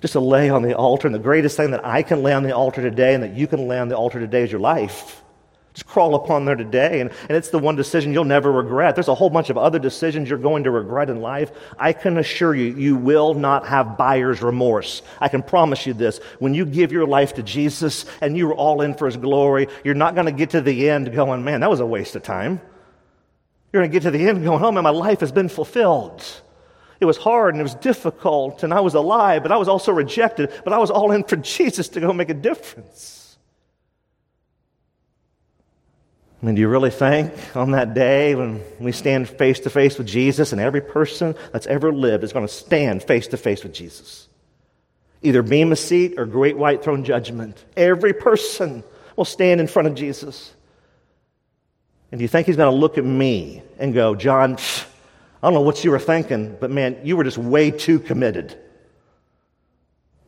just to lay on the altar. And the greatest thing that I can lay on the altar today and that you can lay on the altar today is your life. Just crawl upon there today, and, and it's the one decision you'll never regret. There's a whole bunch of other decisions you're going to regret in life. I can assure you, you will not have buyer's remorse. I can promise you this. When you give your life to Jesus and you're all in for his glory, you're not going to get to the end going, man, that was a waste of time. You're going to get to the end going, oh man, my life has been fulfilled. It was hard and it was difficult, and I was alive, but I was also rejected, but I was all in for Jesus to go make a difference. I mean, do you really think on that day when we stand face to face with Jesus and every person that's ever lived is going to stand face to face with Jesus? Either Bema seat or great white throne judgment. Every person will stand in front of Jesus. And do you think he's going to look at me and go, John, I don't know what you were thinking, but man, you were just way too committed.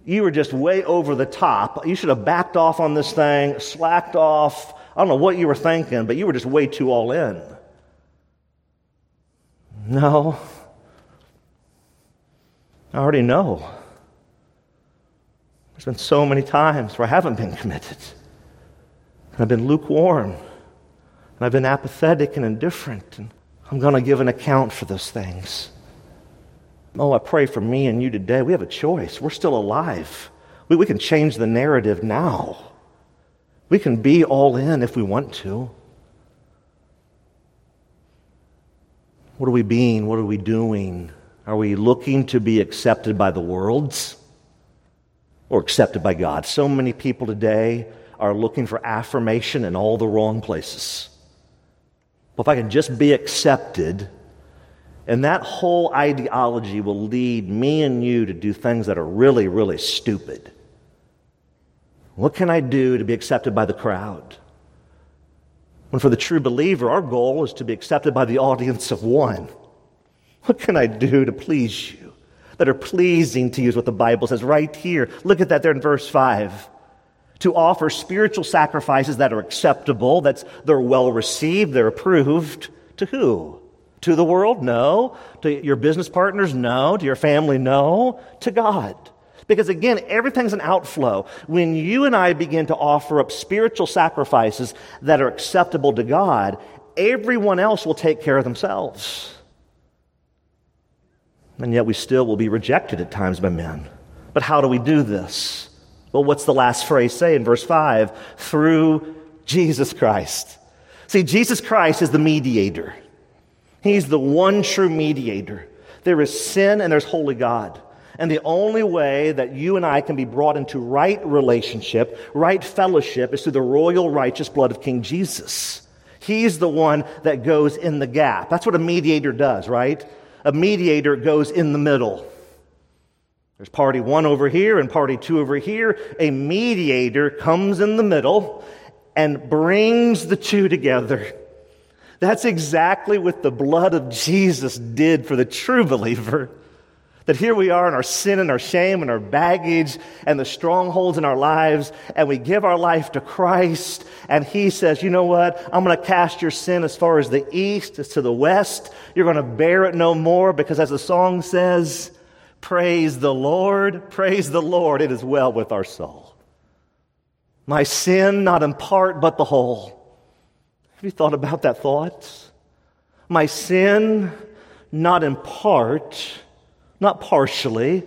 You were just way over the top. You should have backed off on this thing, slacked off, I don't know what you were thinking, but you were just way too all in. No. I already know. There's been so many times where I haven't been committed. And I've been lukewarm. And I've been apathetic and indifferent. And I'm going to give an account for those things. Oh, I pray for me and you today. We have a choice. We're still alive. We, we can change the narrative now. We can be all in if we want to. What are we being? What are we doing? Are we looking to be accepted by the worlds or accepted by God? So many people today are looking for affirmation in all the wrong places. But if I can just be accepted, and that whole ideology will lead me and you to do things that are really, really stupid. What can I do to be accepted by the crowd? When for the true believer, our goal is to be accepted by the audience of one. What can I do to please you? That are pleasing to you is what the Bible says right here. Look at that there in verse 5. To offer spiritual sacrifices that are acceptable, that's they're well received, they're approved. To who? To the world? No. To your business partners? No. To your family? No. To God. Because again, everything's an outflow. When you and I begin to offer up spiritual sacrifices that are acceptable to God, everyone else will take care of themselves. And yet we still will be rejected at times by men. But how do we do this? Well, what's the last phrase say in verse 5? Through Jesus Christ. See, Jesus Christ is the mediator. He's the one true mediator. There is sin and there's holy God. And the only way that you and I can be brought into right relationship, right fellowship, is through the royal righteous blood of King Jesus. He's the one that goes in the gap. That's what a mediator does, right? A mediator goes in the middle. There's party one over here and party two over here. A mediator comes in the middle and brings the two together. That's exactly what the blood of Jesus did for the true believer. That here we are in our sin and our shame and our baggage and the strongholds in our lives, and we give our life to Christ, and He says, You know what? I'm going to cast your sin as far as the east as to the west. You're going to bear it no more, because as the song says, Praise the Lord, praise the Lord, it is well with our soul. My sin, not in part, but the whole. Have you thought about that thought? My sin, not in part, not partially,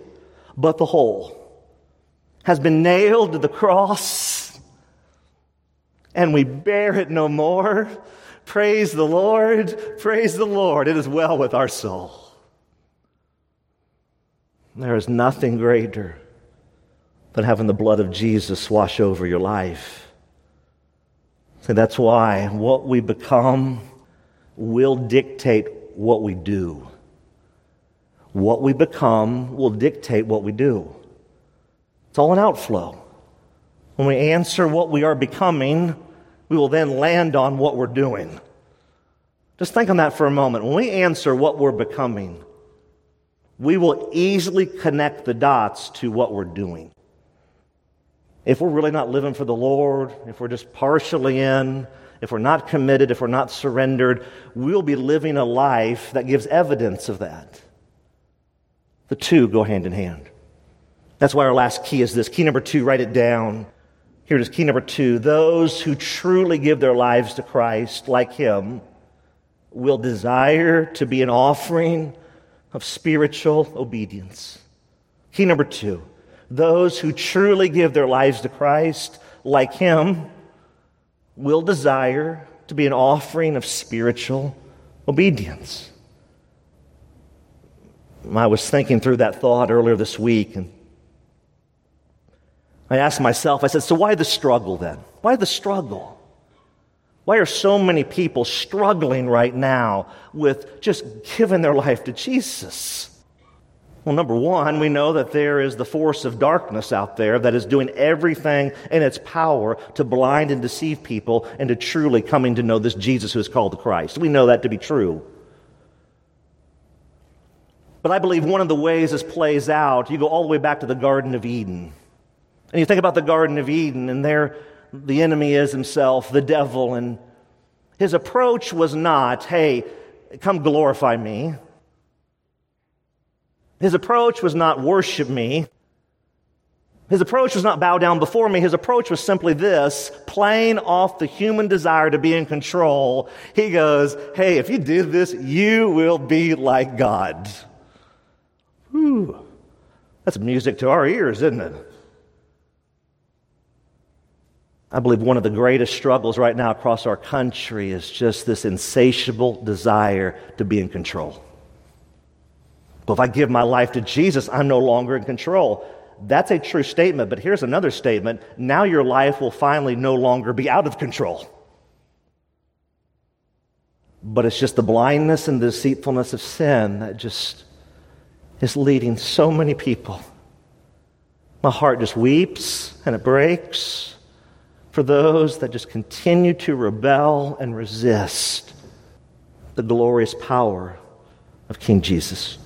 but the whole, has been nailed to the cross, and we bear it no more. Praise the Lord, praise the Lord. It is well with our soul. There is nothing greater than having the blood of Jesus wash over your life. So that's why what we become will dictate what we do. What we become will dictate what we do. It's all an outflow. When we answer what we are becoming, we will then land on what we're doing. Just think on that for a moment. When we answer what we're becoming, we will easily connect the dots to what we're doing. If we're really not living for the Lord, if we're just partially in, if we're not committed, if we're not surrendered, we'll be living a life that gives evidence of that. The two go hand in hand. That's why our last key is this. Key number two, write it down. Here it is, key number two. Those who truly give their lives to Christ, like Him, will desire to be an offering of spiritual obedience. Key number two. Those who truly give their lives to Christ, like Him, will desire to be an offering of spiritual obedience. I was thinking through that thought earlier this week, and I asked myself, I said, so why the struggle then? Why the struggle? Why are so many people struggling right now with just giving their life to Jesus? Well, number one, we know that there is the force of darkness out there that is doing everything in its power to blind and deceive people into truly coming to know this Jesus who is called the Christ. We know that to be true. But I believe one of the ways this plays out, you go all the way back to the Garden of Eden. And you think about the Garden of Eden, and there the enemy is himself, the devil, and his approach was not, hey, come glorify me. His approach was not worship me. His approach was not bow down before me. His approach was simply this playing off the human desire to be in control. He goes, Hey, if you do this, you will be like God. Whew. That's music to our ears, isn't it? I believe one of the greatest struggles right now across our country is just this insatiable desire to be in control. Well, if I give my life to Jesus, I'm no longer in control. That's a true statement, but here's another statement. Now your life will finally no longer be out of control. But it's just the blindness and the deceitfulness of sin that just is leading so many people. My heart just weeps and it breaks for those that just continue to rebel and resist the glorious power of King Jesus.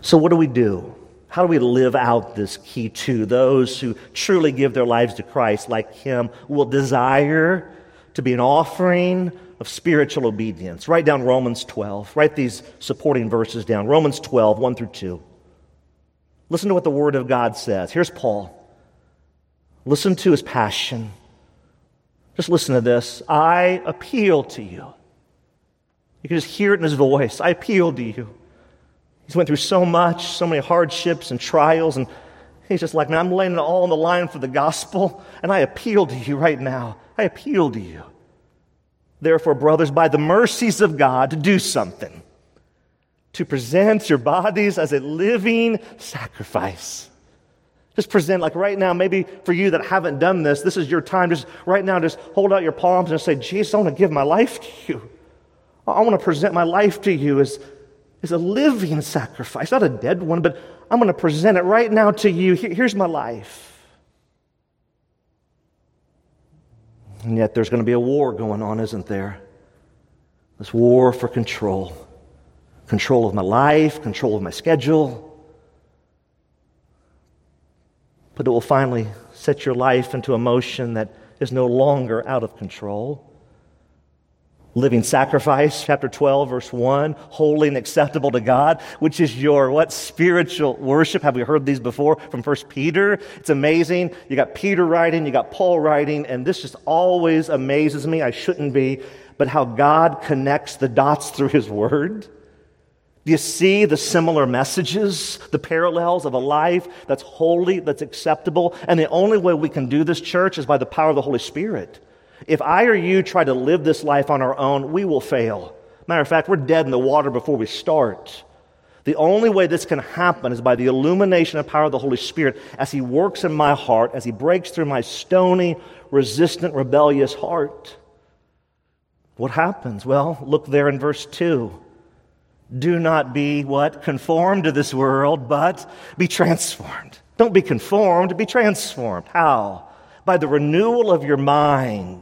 So, what do we do? How do we live out this key to Those who truly give their lives to Christ, like Him, will desire to be an offering of spiritual obedience. Write down Romans 12. Write these supporting verses down Romans 12, 1 through 2. Listen to what the Word of God says. Here's Paul. Listen to his passion. Just listen to this. I appeal to you. You can just hear it in his voice. I appeal to you. He's went through so much, so many hardships and trials, and he's just like, man, I'm laying it all on the line for the gospel, and I appeal to you right now. I appeal to you. Therefore, brothers, by the mercies of God, to do something. To present your bodies as a living sacrifice Just present, like right now, maybe for you that haven't done this, this is your time. Just right now, just hold out your palms and say, Jesus, I want to give my life to you. I want to present my life to you as, as a living sacrifice, not a dead one, but I'm going to present it right now to you. Here's my life. And yet there's going to be a war going on, isn't there? This war for control control of my life, control of my schedule. But it will finally set your life into a motion that is no longer out of control living sacrifice, chapter 12, verse 1, holy and acceptable to God, which is your what? Spiritual worship. Have we heard these before from First Peter? It's amazing. You got Peter writing, you got Paul writing, and this just always amazes me. I shouldn't be, but how God connects the dots through his word. Do you see the similar messages, the parallels of a life that's holy, that's acceptable? And the only way we can do this, church, is by the power of the Holy Spirit. If I or you try to live this life on our own, we will fail. Matter of fact, we're dead in the water before we start. The only way this can happen is by the illumination and power of the Holy Spirit as He works in my heart, as He breaks through my stony, resistant, rebellious heart. What happens? Well, look there in verse 2. Do not be what? Conformed to this world, but be transformed. Don't be conformed, be transformed. How? By the renewal of your mind,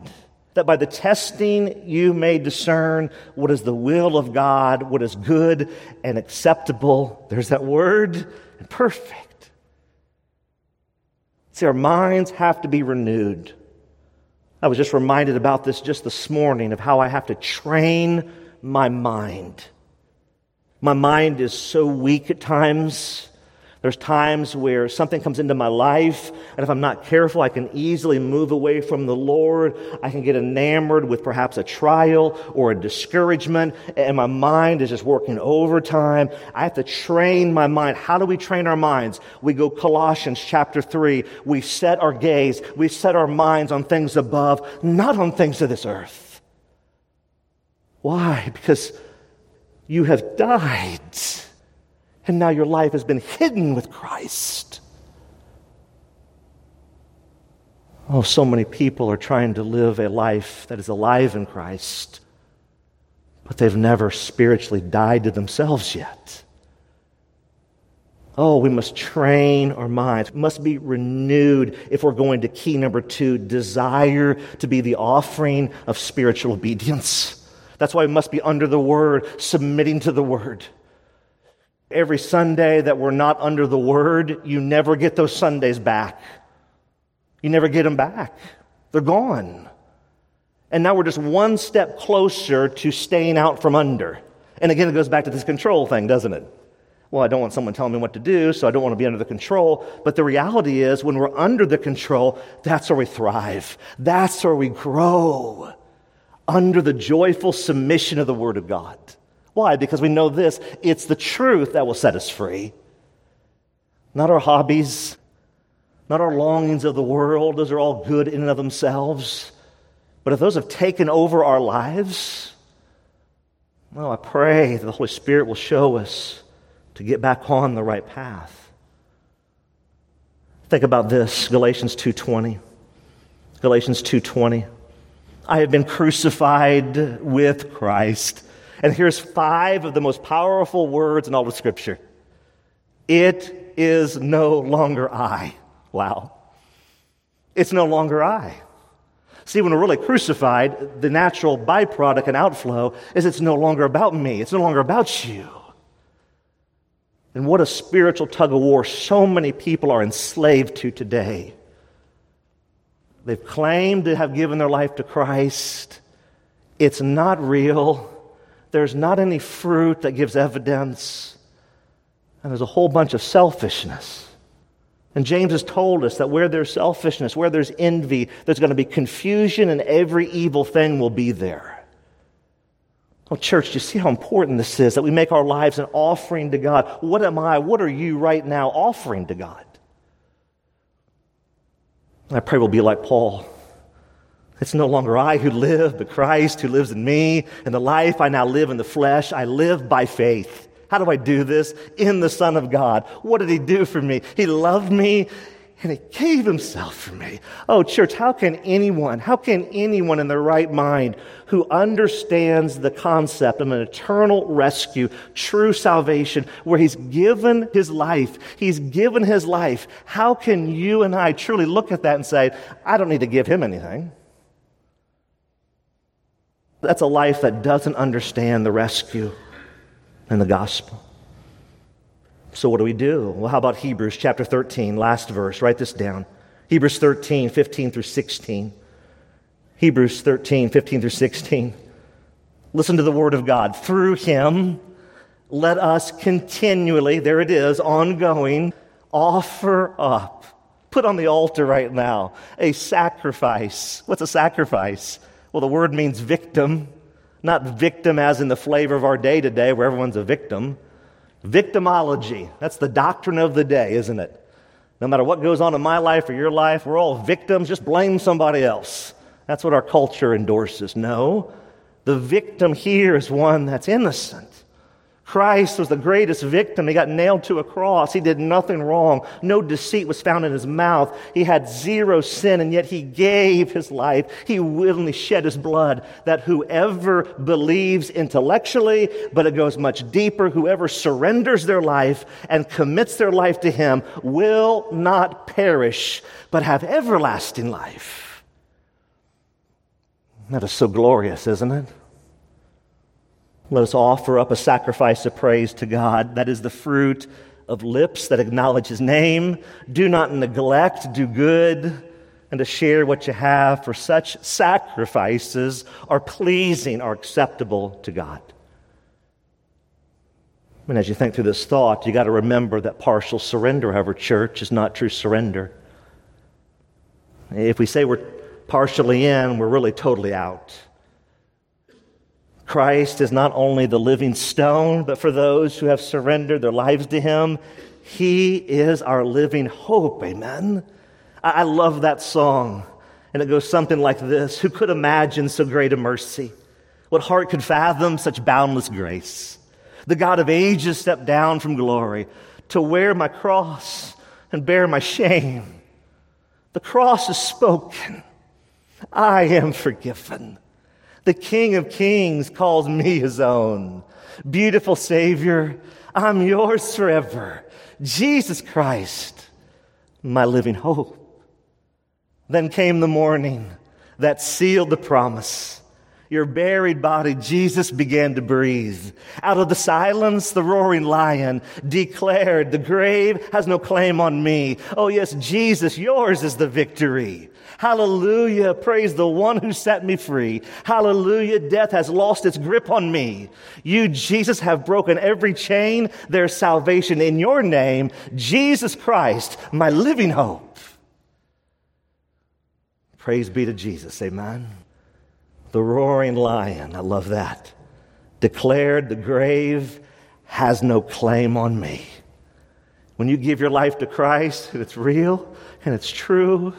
that by the testing you may discern what is the will of God, what is good and acceptable. There's that word, and perfect. See, our minds have to be renewed. I was just reminded about this just this morning of how I have to train my mind. My mind is so weak at times. There's times where something comes into my life, and if I'm not careful, I can easily move away from the Lord. I can get enamored with perhaps a trial or a discouragement, and my mind is just working overtime. I have to train my mind. How do we train our minds? We go Colossians chapter 3. We set our gaze, we set our minds on things above, not on things of this earth. Why? Because you have died and now your life has been hidden with Christ. Oh, so many people are trying to live a life that is alive in Christ, but they've never spiritually died to themselves yet. Oh, we must train our minds. Must be renewed if we're going to key number two desire to be the offering of spiritual obedience. That's why we must be under the word, submitting to the word every Sunday that we're not under the Word, you never get those Sundays back. You never get them back. They're gone. And now we're just one step closer to staying out from under. And again, it goes back to this control thing, doesn't it? Well, I don't want someone telling me what to do, so I don't want to be under the control. But the reality is, when we're under the control, that's where we thrive. That's where we grow. Under the joyful submission of the Word of God. Why? Because we know this it's the truth that will set us free. Not our hobbies, not our longings of the world. Those are all good in and of themselves. But if those have taken over our lives, well, I pray that the Holy Spirit will show us to get back on the right path. Think about this, Galatians 2:20. Galatians 2:20. I have been crucified with Christ. And here's five of the most powerful words in all of Scripture It is no longer I. Wow. It's no longer I. See, when we're really crucified, the natural byproduct and outflow is it's no longer about me, it's no longer about you. And what a spiritual tug of war so many people are enslaved to today. They've claimed to have given their life to Christ. It's not real there's not any fruit that gives evidence, and there's a whole bunch of selfishness. And James has told us that where there's selfishness, where there's envy, there's going to be confusion, and every evil thing will be there. Oh, church, do you see how important this is that we make our lives an offering to God? What am I, what are you right now offering to God? I pray we'll be like Paul. It's no longer I who live, but Christ who lives in me. And the life I now live in the flesh, I live by faith. How do I do this? In the Son of God. What did He do for me? He loved me. and he gave himself for me. Oh, church, how can anyone, how can anyone in their right mind who understands the concept of an eternal rescue, true salvation, where he's given his life, he's given his life, how can you and I truly look at that and say, I don't need to give him anything? That's a life that doesn't understand the rescue and the gospel. So, what do we do? Well, how about Hebrews chapter 13, last verse? Write this down. Hebrews 13, 15 through 16. Hebrews 13, 15 through 16. Listen to the word of God. Through him, let us continually, there it is, ongoing, offer up. Put on the altar right now a sacrifice. What's a sacrifice? Well, the word means victim, not victim as in the flavor of our day to day where everyone's a victim. Victimology. That's the doctrine of the day, isn't it? No matter what goes on in my life or your life, we're all victims. Just blame somebody else. That's what our culture endorses. No, the victim here is one that's innocent. Christ was the greatest victim. He got nailed to a cross. He did nothing wrong. No deceit was found in his mouth. He had zero sin, and yet he gave his life. He willingly shed his blood that whoever believes intellectually, but it goes much deeper, whoever surrenders their life and commits their life to him will not perish, but have everlasting life. That is so glorious, isn't it? Let us offer up a sacrifice of praise to God. That is the fruit of lips that acknowledge His name. Do not neglect, do good, and to share what you have, for such sacrifices are pleasing, are acceptable to God. And as you think through this thought, you got to remember that partial surrender, however, church, is not true surrender. If we say we're partially in, we're really totally out. Christ is not only the living stone, but for those who have surrendered their lives to Him, He is our living hope. Amen. I love that song. And it goes something like this Who could imagine so great a mercy? What heart could fathom such boundless grace? The God of ages stepped down from glory to wear my cross and bear my shame. The cross is spoken. I am forgiven. The King of Kings calls me his own. Beautiful Savior, I'm yours forever. Jesus Christ, my living hope. Then came the morning that sealed the promise. Your buried body, Jesus began to breathe. Out of the silence, the roaring lion declared, The grave has no claim on me. Oh, yes, Jesus, yours is the victory. Hallelujah. Praise the one who set me free. Hallelujah. Death has lost its grip on me. You, Jesus, have broken every chain. There's salvation in your name, Jesus Christ, my living hope. Praise be to Jesus. Amen. The roaring lion, I love that, declared the grave has no claim on me. When you give your life to Christ, and it's real and it's true,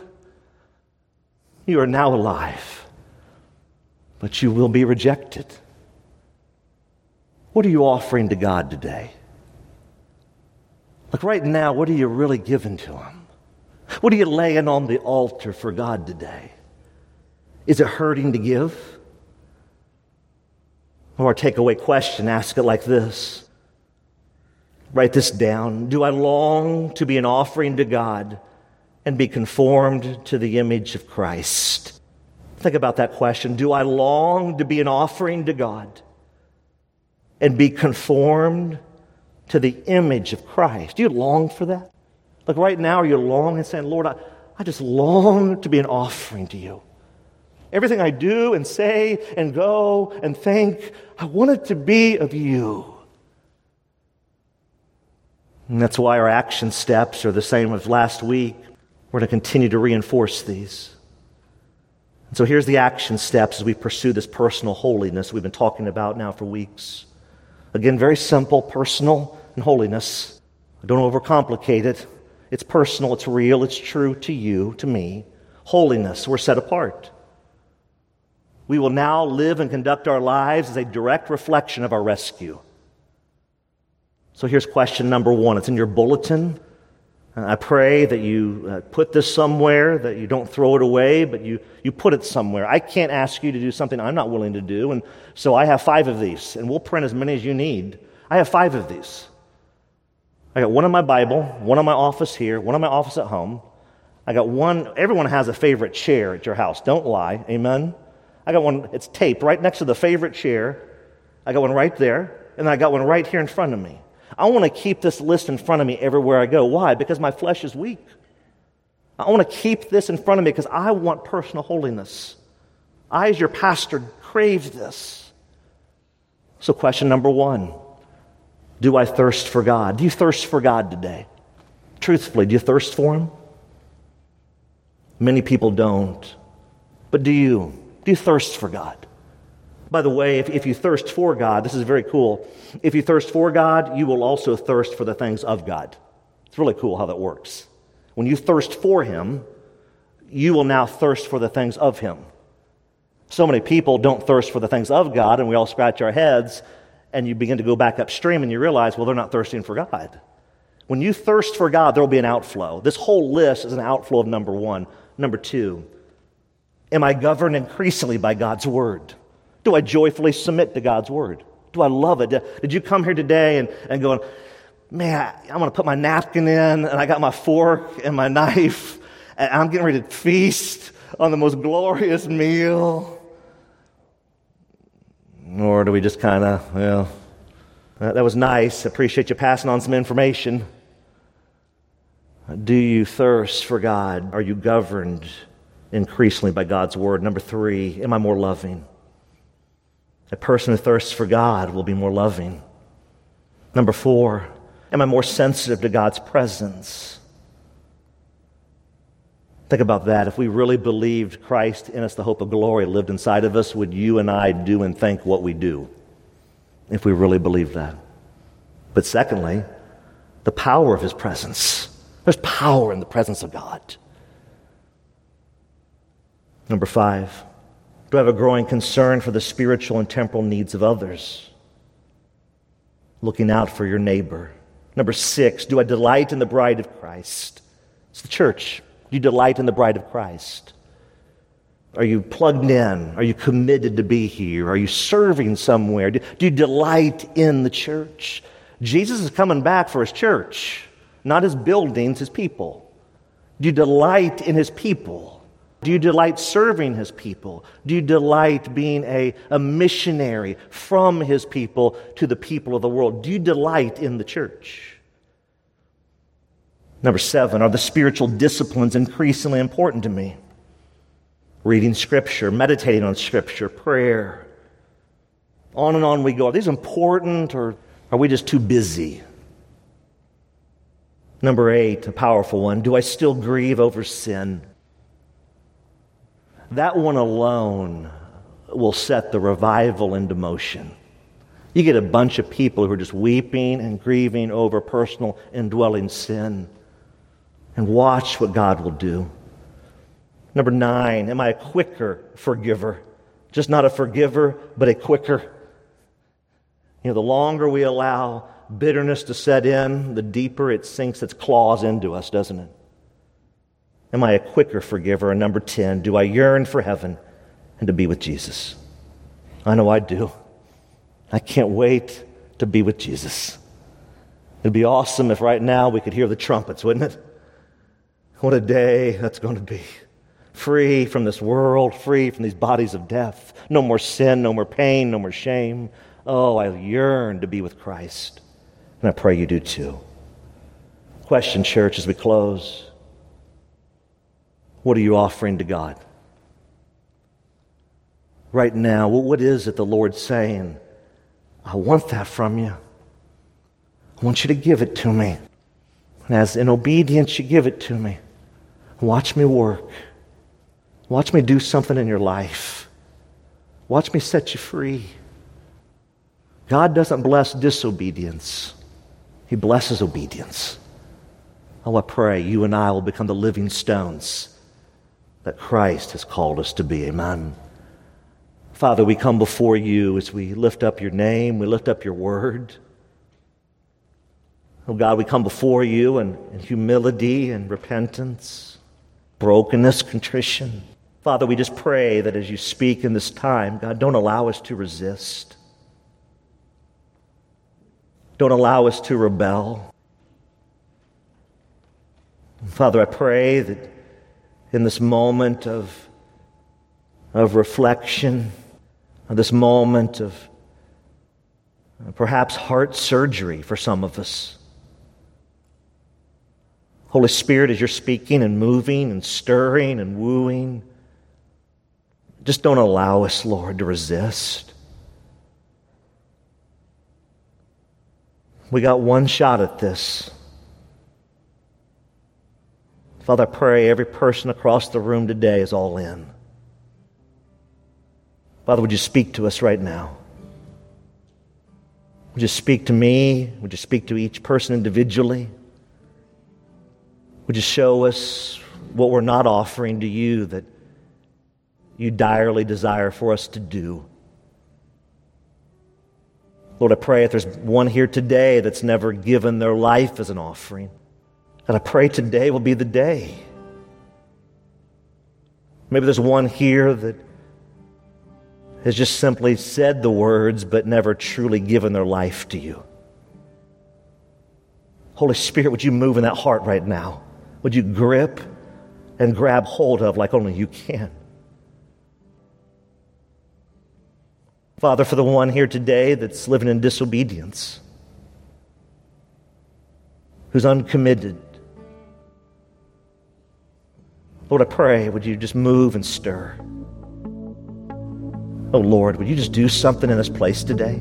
you are now alive, but you will be rejected. What are you offering to God today? Like right now, what are you really giving to Him? What are you laying on the altar for God today? Is it hurting to give? Or a takeaway question, ask it like this. Write this down. Do I long to be an offering to God and be conformed to the image of Christ? Think about that question. Do I long to be an offering to God and be conformed to the image of Christ? Do you long for that? Like right now, you're you longing and saying, Lord, I, I just long to be an offering to you? Everything I do and say and go and think, I want it to be of you. And that's why our action steps are the same as last week. We're going to continue to reinforce these. And so here's the action steps as we pursue this personal holiness we've been talking about now for weeks. Again, very simple, personal and holiness. Don't overcomplicate it. It's personal, it's real, it's true to you, to me. Holiness, we're set apart. We will now live and conduct our lives as a direct reflection of our rescue. So here's question number one. It's in your bulletin. I pray that you uh, put this somewhere, that you don't throw it away, but you, you put it somewhere. I can't ask you to do something I'm not willing to do, and so I have five of these, and we'll print as many as you need. I have five of these. I got one in my Bible, one in my office here, one in my office at home. I got one, everyone has a favorite chair at your house. Don't lie. Amen. I got one, it's taped right next to the favorite chair. I got one right there, and I got one right here in front of me. I want to keep this list in front of me everywhere I go. Why? Because my flesh is weak. I want to keep this in front of me because I want personal holiness. I, as your pastor, crave this. So, question number one Do I thirst for God? Do you thirst for God today? Truthfully, do you thirst for Him? Many people don't. But do you? Do you thirst for God? By the way, if, if you thirst for God, this is very cool. If you thirst for God, you will also thirst for the things of God. It's really cool how that works. When you thirst for Him, you will now thirst for the things of Him. So many people don't thirst for the things of God, and we all scratch our heads, and you begin to go back upstream and you realize, well, they're not thirsting for God. When you thirst for God, there will be an outflow. This whole list is an outflow of number one. Number two, am I governed increasingly by God's word? Do I joyfully submit to God's word? Do I love it? Did you come here today and, and going, man, I'm going to put my napkin in and I got my fork and my knife and I'm getting ready to feast on the most glorious meal? Or do we just kind of, well, that was nice. Appreciate you passing on some information. Do you thirst for God? Are you governed increasingly by God's word? Number three, am I more loving? A person who thirsts for God will be more loving. Number four, am I more sensitive to God's presence? Think about that. If we really believed Christ in us, the hope of glory lived inside of us, would you and I do and think what we do? If we really believe that. But secondly, the power of his presence. There's power in the presence of God. Number five, do I have a growing concern for the spiritual and temporal needs of others? Looking out for your neighbor. Number six, do I delight in the bride of Christ? It's the church. Do you delight in the bride of Christ? Are you plugged in? Are you committed to be here? Are you serving somewhere? Do, do you delight in the church? Jesus is coming back for his church, not his buildings, his people. Do you delight in his people? Do you delight serving his people? Do you delight being a, a missionary from his people to the people of the world? Do you delight in the church? Number seven, are the spiritual disciplines increasingly important to me? Reading scripture, meditating on scripture, prayer. On and on we go. Are these important or are we just too busy? Number eight, a powerful one. Do I still grieve over sin? That one alone will set the revival into motion. You get a bunch of people who are just weeping and grieving over personal indwelling sin. And watch what God will do. Number nine, am I a quicker forgiver? Just not a forgiver, but a quicker. You know, the longer we allow bitterness to set in, the deeper it sinks its claws into us, doesn't it? Am I a quicker forgiver? And number 10, do I yearn for heaven and to be with Jesus? I know I do. I can't wait to be with Jesus. It'd be awesome if right now we could hear the trumpets, wouldn't it? What a day that's going to be. Free from this world, free from these bodies of death. No more sin, no more pain, no more shame. Oh, I yearn to be with Christ. And I pray you do too. Question, church, as we close. What are you offering to God? Right now, what is it the Lord's saying? I want that from you. I want you to give it to me. And as in obedience, you give it to me. Watch me work. Watch me do something in your life. Watch me set you free. God doesn't bless disobedience, He blesses obedience. Oh, I pray you and I will become the living stones that Christ has called us to be. Amen. Father, we come before you as we lift up your name, we lift up your word. Oh God, we come before you in, in humility and repentance, brokenness, contrition. Father, we just pray that as you speak in this time, God, don't allow us to resist. Don't allow us to rebel. Father, I pray that in this moment of, of reflection, this moment of uh, perhaps heart surgery for some of us, Holy Spirit, as you're speaking and moving and stirring and wooing, just don't allow us, Lord, to resist. We got one shot at this. Father, I pray every person across the room today is all in. Father, would you speak to us right now? Would you speak to me? Would you speak to each person individually? Would you show us what we're not offering to you that you direly desire for us to do? Lord, I pray if there's one here today that's never given their life as an offering, and I pray today will be the day. Maybe there's one here that has just simply said the words but never truly given their life to you. Holy Spirit, would you move in that heart right now? would you grip and grab hold of like only you can? Father, for the one here today that's living in disobedience, who's uncommitted, Lord, I pray, would you just move and stir? Oh, Lord, would you just do something in this place today?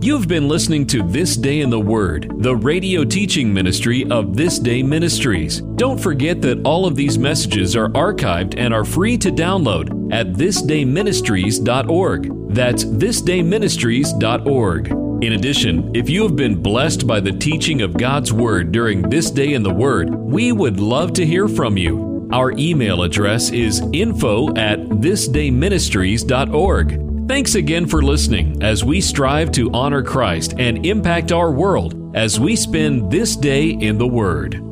You've been listening to This Day in the Word, the radio teaching ministry of This Day Ministries. Don't forget that all of these messages are archived and are free to download at thisdayministries.org. That's thisdayministries.org. In addition, if you have been blessed by the teaching of God's Word during this day in the Word, we would love to hear from you. Our email address is info at thisdayministries.org. Thanks again for listening as we strive to honor Christ and impact our world as we spend this day in the Word.